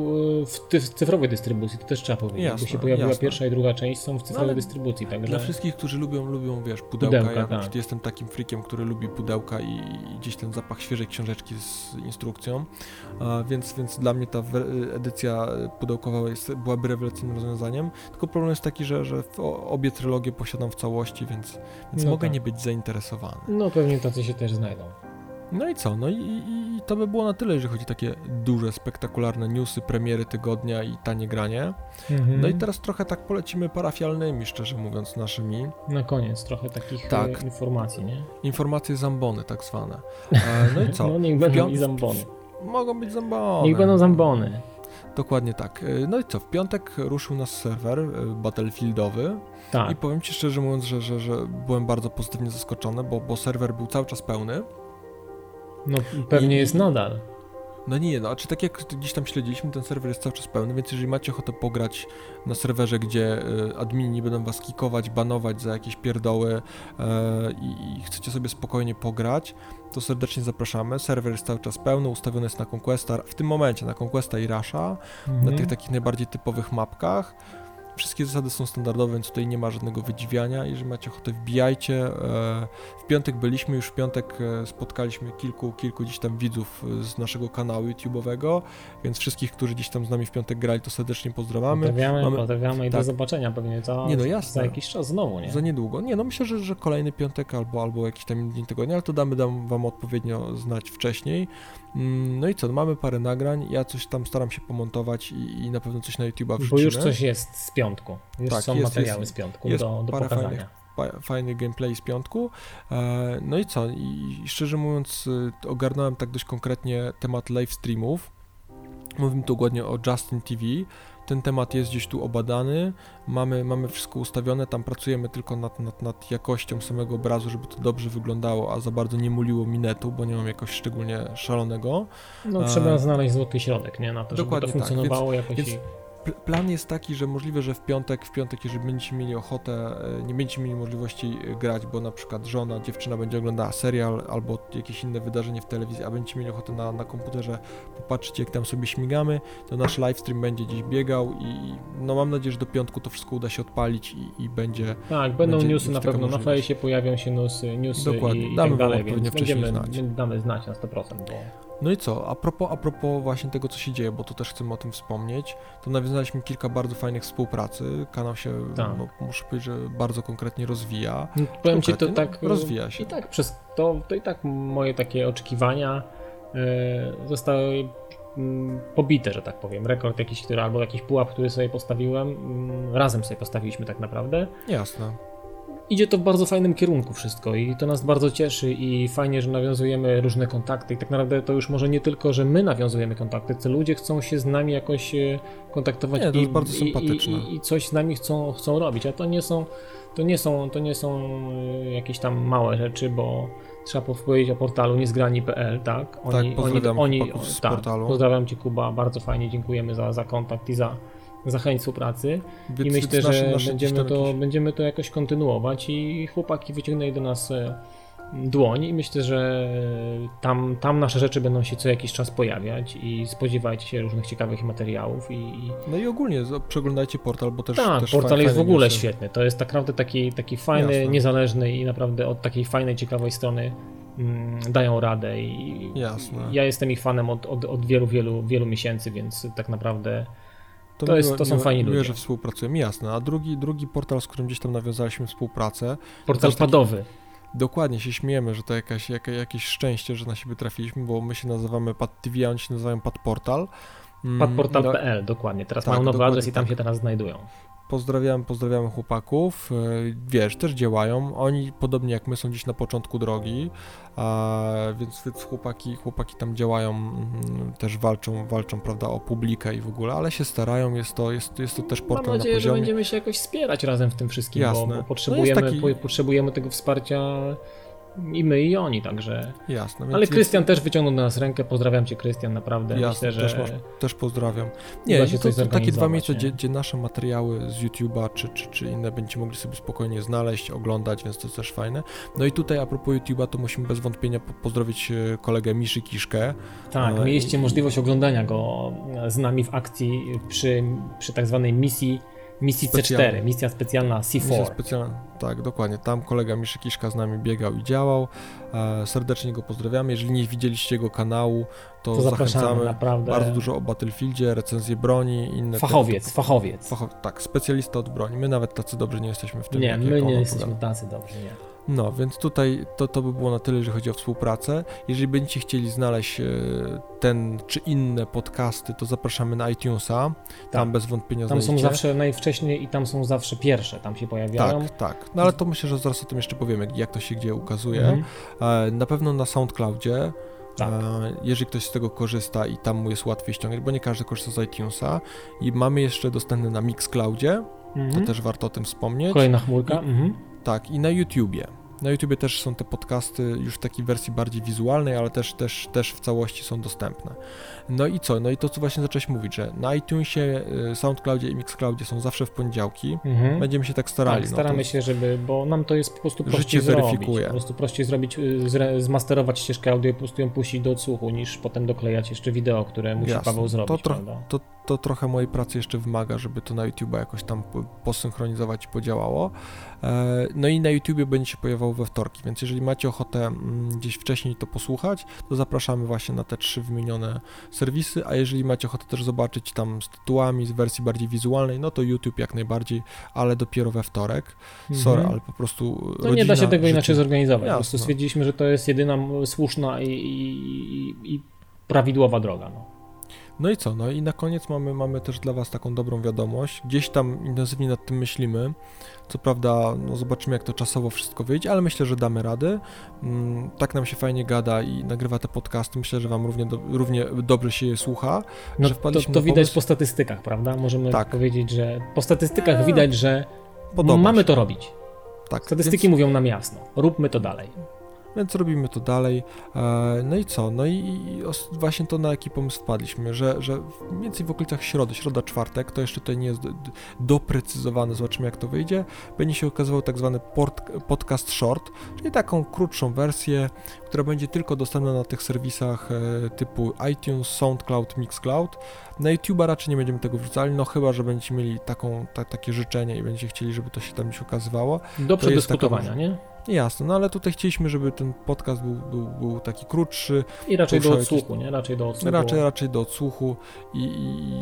e, w, ty, w cyfrowej dystrybucji, to też trzeba powiedzieć. Jasne, bo się pojawiła jasne. pierwsza i druga część, są w cyfrowej ale dystrybucji, także... Dla wszystkich, którzy lubią, lubią wiesz, pudełka, Pudełka, ja tak. jestem takim freakiem, który lubi pudełka i, i gdzieś ten zapach świeżej książeczki z instrukcją, a, więc, więc dla mnie ta edycja pudełkowa jest, byłaby rewelacyjnym rozwiązaniem, tylko problem jest taki, że, że obie trylogie posiadam w całości, więc, więc No mogę tak. nie być zainteresowany. No pewnie tacy się też znajdą. No i co? No i, i, i to by było na tyle, jeżeli chodzi o takie duże, spektakularne newsy, premiery tygodnia i tanie granie. Mhm. No i teraz trochę tak polecimy parafialnymi, szczerze mówiąc, naszymi. Na koniec trochę takich Tak. e, informacji, nie? Informacje zambony tak zwane. E, no i co? No niech będą piąt- i zambony. Mogą być zambony. Niech będą zambony. Dokładnie tak. E, No i co? W piątek ruszył nas serwer battlefieldowy i Tak. powiem Ci szczerze mówiąc, że, że, że byłem bardzo pozytywnie zaskoczony, bo, bo serwer był cały czas pełny. No pewnie I- jest nadal. No nie, no, a czy tak jak gdzieś tam śledziliśmy, ten serwer jest cały czas pełny, więc jeżeli macie ochotę pograć na serwerze, gdzie y, admini będą was kikować, banować za jakieś pierdoły e, i, chcecie sobie spokojnie pograć, to serdecznie zapraszamy. Serwer jest cały czas pełny, ustawiony jest na Conquesta, w tym momencie na Conquesta i Rasha, na Mhm. tych takich najbardziej typowych mapkach. Wszystkie zasady są standardowe, więc tutaj nie ma żadnego wydziwiania. Jeżeli macie ochotę, wbijajcie. E, W piątek byliśmy, już w piątek e, spotkaliśmy kilku, kilku gdzieś tam widzów e, z naszego kanału YouTube'owego, więc wszystkich, którzy gdzieś tam z nami w piątek grali, to serdecznie pozdrawiamy. Pozdrawiamy, Mamy- pozdrawiamy i do tak. zobaczenia pewnie za, Nie, no jasne. za jakiś czas znowu, nie? Za niedługo. Nie, no myślę, że, że kolejny piątek albo, albo jakiś tam dzień tygodnia, ale to damy dam wam odpowiednio znać wcześniej. Mm, No i co, mamy parę nagrań, ja coś tam staram się pomontować i, i na pewno coś na YouTube'a wrzucimy. Bo już coś jest z piątku. Już Tak, są jest- materiały jest- z piątku jest do, do pokazania. fajnych fa- fajny gameplay z piątku. E, No i co? I szczerze mówiąc, y, ogarnąłem tak dość konkretnie temat live streamów. Mówimy tu dokładnie o Justin TV. Ten temat jest gdzieś tu obadany, mamy, mamy wszystko ustawione, tam pracujemy tylko nad, nad, nad jakością samego obrazu, żeby to dobrze wyglądało, a za bardzo nie muliło minetu, bo nie mam jakoś szczególnie szalonego. No trzeba znaleźć złoty środek, nie? Na to, żeby Dokładnie to tak, funkcjonowało jakoś więc- i... Pl- Plan jest taki, że możliwe, że w piątek, w piątek, jeżeli będziecie mieli ochotę, e, nie będziecie mieli możliwości e, grać, bo na przykład żona, dziewczyna będzie oglądała serial albo jakieś inne wydarzenie w telewizji, a będziecie mieli ochotę na, na komputerze popatrzeć, jak tam sobie śmigamy, to nasz livestream będzie gdzieś biegał i no mam nadzieję, że do piątku to wszystko uda się odpalić i, i będzie Tak, będą będzie newsy na pewno, na fejsie pojawią się newsy, newsy Dokładnie, i, i damy tak wam dalej, odpowiednio więc wcześniej znać. my damy znać na 100%, bo No i co, a propos, a propos właśnie tego, co się dzieje, bo tu też chcemy o tym wspomnieć, to nawiązaliśmy kilka bardzo fajnych współpracy. Kanał się, Tak. no, muszę powiedzieć, że bardzo konkretnie rozwija. No, powiem ci to Konkretnie, tak. no, rozwija się. I tak przez to, to i tak moje takie oczekiwania e, zostały mm, pobite, że tak powiem. Rekord jakiś, który albo jakiś pułap, który sobie postawiłem, mm, razem sobie postawiliśmy tak naprawdę. Jasne. Idzie to w bardzo fajnym kierunku wszystko i to nas bardzo cieszy i fajnie, że nawiązujemy różne kontakty i tak naprawdę to już może nie tylko, że my nawiązujemy kontakty, to ludzie chcą się z nami jakoś e, kontaktować Nie, to i, i, sympatyczne. i, i coś z nami chcą, chcą robić, a to nie są to nie są, to nie są e, jakieś tam małe rzeczy, bo trzeba powiedzieć o portalu niezgrani.pl, tak? Tak, pozdrawiam chłopaków z tak, portalu. Pozdrawiam Cię Kuba, bardzo fajnie dziękujemy za, za kontakt i za, za chęć współpracy. I myślę, że nasze będziemy, to, jakieś- będziemy to jakoś kontynuować i chłopaki wyciągnęli do nas e, dłoń i myślę, że tam, tam nasze rzeczy będą się co jakiś czas pojawiać i spodziewajcie się różnych ciekawych materiałów i, No i ogólnie przeglądajcie portal, bo też tak, też portal jest w ogóle świetny. To jest tak naprawdę taki, taki fajny, Jasne. niezależny i naprawdę od takiej fajnej, ciekawej strony mm, dają radę i Jasne. ja jestem ich fanem od, od, od wielu, wielu, wielu miesięcy, więc tak naprawdę To jest- to są fajni miłe, ludzie. że współpracujemy, jasne. A drugi, drugi portal, z którym gdzieś tam nawiązaliśmy współpracę, portal taki- padowy. dokładnie się śmiejemy, że to jakaś, jaka, jakieś szczęście, że na siebie trafiliśmy, bo my się nazywamy Pad TV, a oni się nazywają Pad Portal. Mm, Padportal.pl, dokładnie. Teraz Tak, mają nowy adres i tam tak. się teraz znajdują. Pozdrawiam, pozdrawiam chłopaków. E, Wiesz, też działają. Oni podobnie jak my są gdzieś na początku drogi, więc, więc chłopaki, chłopaki tam działają, mm, też walczą, walczą, prawda, o publikę i w ogóle, ale się starają. Jest to, jest, jest to też Mam portal na nadzieję, że poziomie. będziemy się jakoś wspierać razem w tym wszystkim, Jasne. bo, No bo jest potrzebujemy, taki- po, potrzebujemy tego wsparcia i my i oni, także. Jasne. Ale Krystian też wyciągnął do nas rękę. Pozdrawiam cię, Krystian, naprawdę. Jasne, Myślę, że. Też, masz, też pozdrawiam. Nie, Uda się to, to takie dwa miejsca, nie? gdzie, gdzie nasze materiały z YouTube'a czy, czy, czy inne będziecie mogli sobie spokojnie znaleźć, oglądać, więc to jest też fajne. No i tutaj a propos YouTube'a, to musimy bez wątpienia po pozdrowić e, kolegę Miszy Kiszkę. Tak, E, mieliście możliwość oglądania go z nami w akcji przy, przy tak zwanej misji, misji Specjalnej. C4, misja specjalna Misja C4. specjalna, tak, dokładnie. Tam kolega Miszy Kiszka z nami biegał i działał. E, serdecznie go pozdrawiamy. Jeżeli nie widzieliście jego kanału, to, To zachęcamy. naprawdę. Bardzo dużo o Battlefieldzie, recenzje broni, inne Fachowiec, tego- fachowiec. Facho, tak, specjalista od broni. My nawet tacy dobrzy nie jesteśmy w tym. Nie, my nie jesteśmy tacy dobrzy, nie. No, więc tutaj to, to by było na tyle, jeżeli chodzi o współpracę. Jeżeli będziecie chcieli znaleźć e, ten czy inne podcasty, to zapraszamy na iTunesa. Tam Tak. bez wątpienia Tam są zawsze najwcześniej i tam są zawsze pierwsze, tam się pojawiają. Tak, tak. No ale to myślę, że zaraz o tym jeszcze powiemy, jak to się gdzie ukazuje. Mhm. E, Na pewno na SoundCloudzie. Tak. E, Jeżeli ktoś z tego korzysta i tam mu jest łatwiej ściągać, bo nie każdy korzysta z iTunesa. I mamy jeszcze dostępny na Mixcloudzie, to Mhm. też warto o tym wspomnieć. Kolejna chmurka. I- Mhm. Tak, i na YouTubie. Na YouTubie też są te podcasty już w takiej wersji bardziej wizualnej, ale też, też, też w całości są dostępne. No i co? No i to, co właśnie zacząłeś mówić, że na iTunesie, y, SoundCloudzie i Mixcloudzie są zawsze w poniedziałki. Mhm. Będziemy się tak starali. Tak, no staramy to- się, żeby, bo nam to jest po prostu Życie prościej zrobić. weryfikuje. Po prostu prościej zrobić, y, zmasterować ścieżkę audio i po prostu ją puścić do odsłuchu, niż potem doklejać jeszcze wideo, które musi Jasne. Paweł zrobić, To tro-? To, to trochę mojej pracy jeszcze wymaga, żeby to na YouTube jakoś tam po- posynchronizować i podziałało. E, No i na YouTubie będzie się pojawiało we wtorki, więc jeżeli macie ochotę mm, gdzieś wcześniej to posłuchać, to zapraszamy właśnie na te trzy wymienione serwisy, a jeżeli macie ochotę też zobaczyć tam z tytułami, z wersji bardziej wizualnej, no to YouTube jak najbardziej, ale dopiero we wtorek. Sorry, Mhm. ale po prostu No nie da się tego inaczej zorganizować. Po Jasne. prostu stwierdziliśmy, że to jest jedyna słuszna i, i, i, i prawidłowa droga. No. No i co? No i na koniec mamy, mamy też dla Was taką dobrą wiadomość. Gdzieś tam intensywnie nad tym myślimy. Co prawda, no zobaczymy jak to czasowo wszystko wyjdzie, ale myślę, że damy rady. Mm, tak nam się fajnie gada i nagrywa te podcasty. Myślę, że Wam równie, do, równie dobrze się je słucha. No że to, wpadliśmy to widać po statystykach, prawda? Możemy Tak. powiedzieć, że po statystykach Eee, widać, że Podoba mamy się. to robić. Tak, Statystyki mówią nam jasno. Róbmy to dalej. Więc robimy to dalej. E, No i co? No i, właśnie to na jaki pomysł wpadliśmy, że, że mniej więcej w okolicach środy, środa, czwartek, to jeszcze tutaj nie jest do, do- doprecyzowane, zobaczymy jak to wyjdzie, będzie się okazywał tak zwany port, podcast short, czyli taką krótszą wersję, która będzie tylko dostępna na tych serwisach e, typu iTunes, SoundCloud, Mixcloud. Na YouTube'a raczej nie będziemy tego wrzucali, no chyba, że będziecie mieli taką, ta, takie życzenie i będziecie chcieli, żeby to się tam gdzieś ukazywało. Do przedyskutowania, nie? Jasne, no ale tutaj chcieliśmy, żeby ten podcast był, był, był taki krótszy, I raczej do odsłuchu, nie? Raczej do odsłuchu. raczej, raczej do odsłuchu i,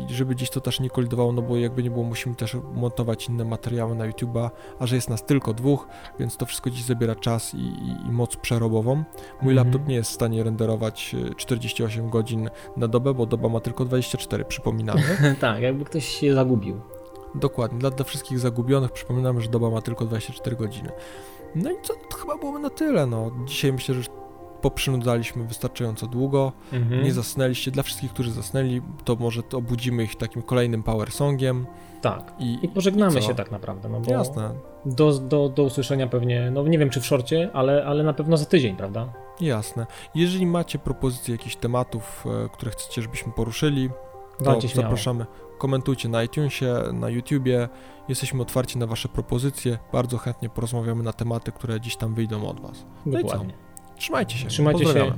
i żeby gdzieś to też nie kolidowało, no bo jakby nie było, musimy też montować inne materiały na YouTube'a, a że jest nas tylko dwóch, więc to wszystko dziś zabiera czas i, i, i moc przerobową. Mój Mhm. laptop nie jest w stanie renderować e, 48 godzin na dobę, bo doba ma tylko 24, przypominamy. tak, jakby ktoś się zagubił. Dokładnie, dla, dla wszystkich zagubionych przypominamy, że doba ma tylko 24 godziny. No i co, to chyba byłoby na tyle, no. Dzisiaj myślę, że poprzynudzaliśmy wystarczająco długo. Mhm. Nie zasnęliście. Dla wszystkich, którzy zasnęli, to może to obudzimy ich takim kolejnym power songiem Tak. i, I pożegnamy co? się tak naprawdę, no bo jasne, do, do, do usłyszenia pewnie, no nie wiem czy w szorcie, ale, ale na pewno za tydzień, prawda? jasne. Jeżeli macie propozycje jakichś tematów, e, które chcecie, żebyśmy poruszyli, to zapraszamy. Komentujcie na iTunesie, na YouTubie. Jesteśmy otwarci na Wasze propozycje. Bardzo chętnie porozmawiamy na tematy, które dziś tam wyjdą od Was. No? Dokładnie. Trzymajcie się. Trzymajcie się.